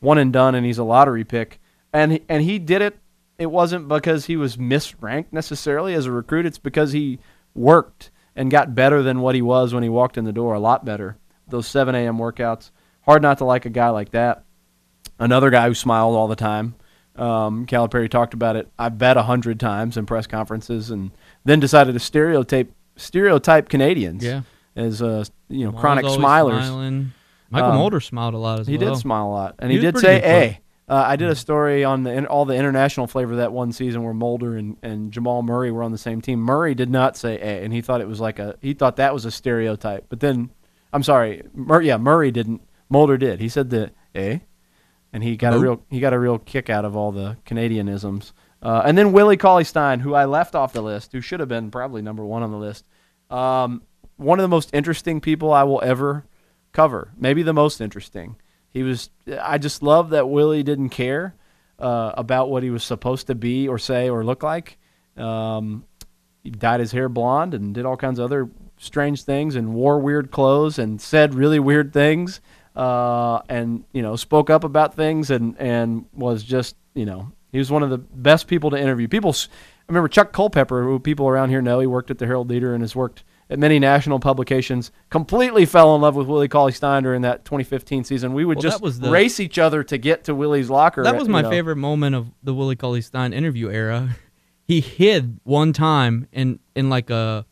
[SPEAKER 2] one and done and he's a lottery pick. And he, and he did it. It wasn't because he was misranked necessarily as a recruit. It's because he worked and got better than what he was when he walked in the door a lot better. Those 7 a.m workouts. Hard not to like a guy like that. Another guy who smiled all the time. Um, Calipari talked about it. I bet a hundred times in press conferences and then decided to stereotype stereotype Canadians
[SPEAKER 3] Yeah.
[SPEAKER 2] as uh, you know
[SPEAKER 3] Miles
[SPEAKER 2] chronic smilers.
[SPEAKER 3] smiling. Mychal
[SPEAKER 2] Um,
[SPEAKER 3] Mulder smiled a lot as
[SPEAKER 2] he
[SPEAKER 3] well.
[SPEAKER 2] He did smile a lot, and
[SPEAKER 3] He
[SPEAKER 2] he, did say "A." Uh, I did a story on the in, all the international flavor that one season where Mulder and, and Jamal Murray were on the same team. Murray did not say A, and he thought it was like a he thought that was a stereotype. But then, I'm sorry, Mur- yeah, Murray didn't. Mulder did. He said the A, and he got a real he got a real kick out of all the Canadianisms. Uh, and then Willie Cauley Stein, who I left off the list, who should have been probably number one on the list. Um, one of the most interesting people I will ever cover, maybe the most interesting. He was. I just love that Willie didn't care uh, about what he was supposed to be or say or look like. Um, he dyed his hair blonde and did all kinds of other strange things and wore weird clothes and said really weird things uh, and you know spoke up about things and and was just you know he was one of the best people to interview. People, I remember Chuck Culpepper, who people around here know. He worked at the Herald Leader and has worked at many national publications. Completely fell in love with Willie Cauley Stein during that 2015 season. We would
[SPEAKER 3] Well,
[SPEAKER 2] just
[SPEAKER 3] the-
[SPEAKER 2] race each other to get to Willie's locker.
[SPEAKER 3] That was
[SPEAKER 2] you
[SPEAKER 3] my
[SPEAKER 2] know.
[SPEAKER 3] favorite moment of the Willie Cauley Stein interview era. *laughs* He hid one time in in like a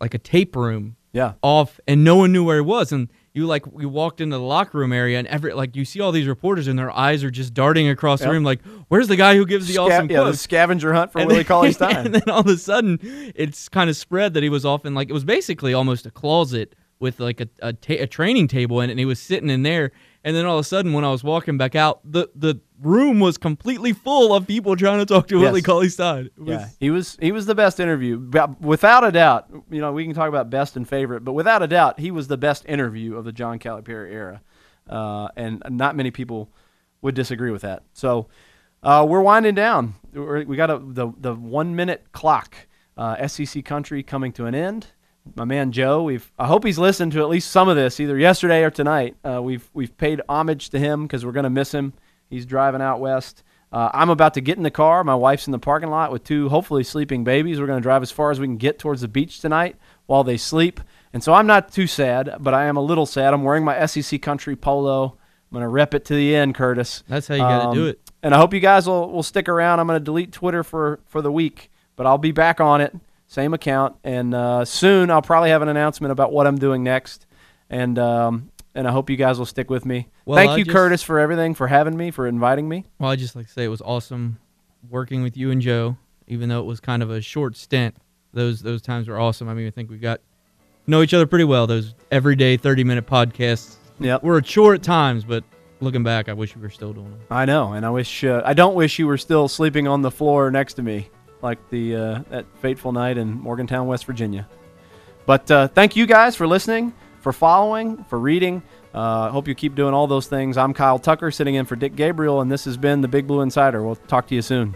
[SPEAKER 3] like a tape room.
[SPEAKER 2] Yeah.
[SPEAKER 3] Off and no one knew where he was and you like we walked into the locker room area and every like you see all these reporters and their eyes are just darting across the room like where's the guy who gives the
[SPEAKER 2] Sca-
[SPEAKER 3] awesome
[SPEAKER 2] yeah, the scavenger hunt for
[SPEAKER 3] And
[SPEAKER 2] Willie Cauley *laughs* Stein.
[SPEAKER 3] And then all of a sudden, it's kind of spread that he was off in like it was basically almost a closet with like a a, ta- a training table in it, and he was sitting in there. And then all of a sudden, when I was walking back out, the the room was completely full of people trying to talk to
[SPEAKER 2] Yes.
[SPEAKER 3] Willie Cauley Stein. Was-
[SPEAKER 2] Yeah, he was he was the best interview, without a doubt. You know, we can talk about best and favorite, but without a doubt, he was the best interview of the John Calipari era, uh, and not many people would disagree with that. So uh, we're winding down. We're, we got a, the the one minute clock. Uh, SEC country coming to an end. My man Joe, we've I hope he's listened to at least some of this, either yesterday or tonight. Uh, we've we've paid homage to him because we're going to miss him. He's driving out west. Uh, I'm about to get in the car. My wife's in the parking lot with two hopefully sleeping babies. We're going to drive as far as we can get towards the beach tonight while they sleep. And so I'm not too sad, but I am a little sad. I'm wearing my SEC country polo. I'm going to rep it to the end, Curtis.
[SPEAKER 3] That's how you gotta
[SPEAKER 2] Um,
[SPEAKER 3] do it.
[SPEAKER 2] And I hope you guys will, will stick around. I'm going to delete Twitter for, for the week, but I'll be back on it, same account. And uh, soon I'll probably have an announcement about what I'm doing next. And um, and I hope you guys will stick with me.
[SPEAKER 3] Well,
[SPEAKER 2] Thank
[SPEAKER 3] I
[SPEAKER 2] you,
[SPEAKER 3] just-
[SPEAKER 2] Curtis, for everything, for having me, for inviting me.
[SPEAKER 3] Well, I just like to say it was awesome working with you and Joe, even though it was kind of a short stint. Those those times were awesome. I mean, I think we got know each other pretty well. Those everyday thirty minute podcasts.
[SPEAKER 2] Yep.
[SPEAKER 3] were short at times, but looking back, I wish we were still doing them.
[SPEAKER 2] I know, and I wish uh, I don't wish you were still sleeping on the floor next to me, like the uh, that fateful night in Morgantown, West Virginia. But uh, thank you guys for listening, for following, for reading. Uh, hope you keep doing all those things. I'm Kyle Tucker, sitting in for Dick Gabriel, and this has been the Big Blue Insider. We'll talk to you soon.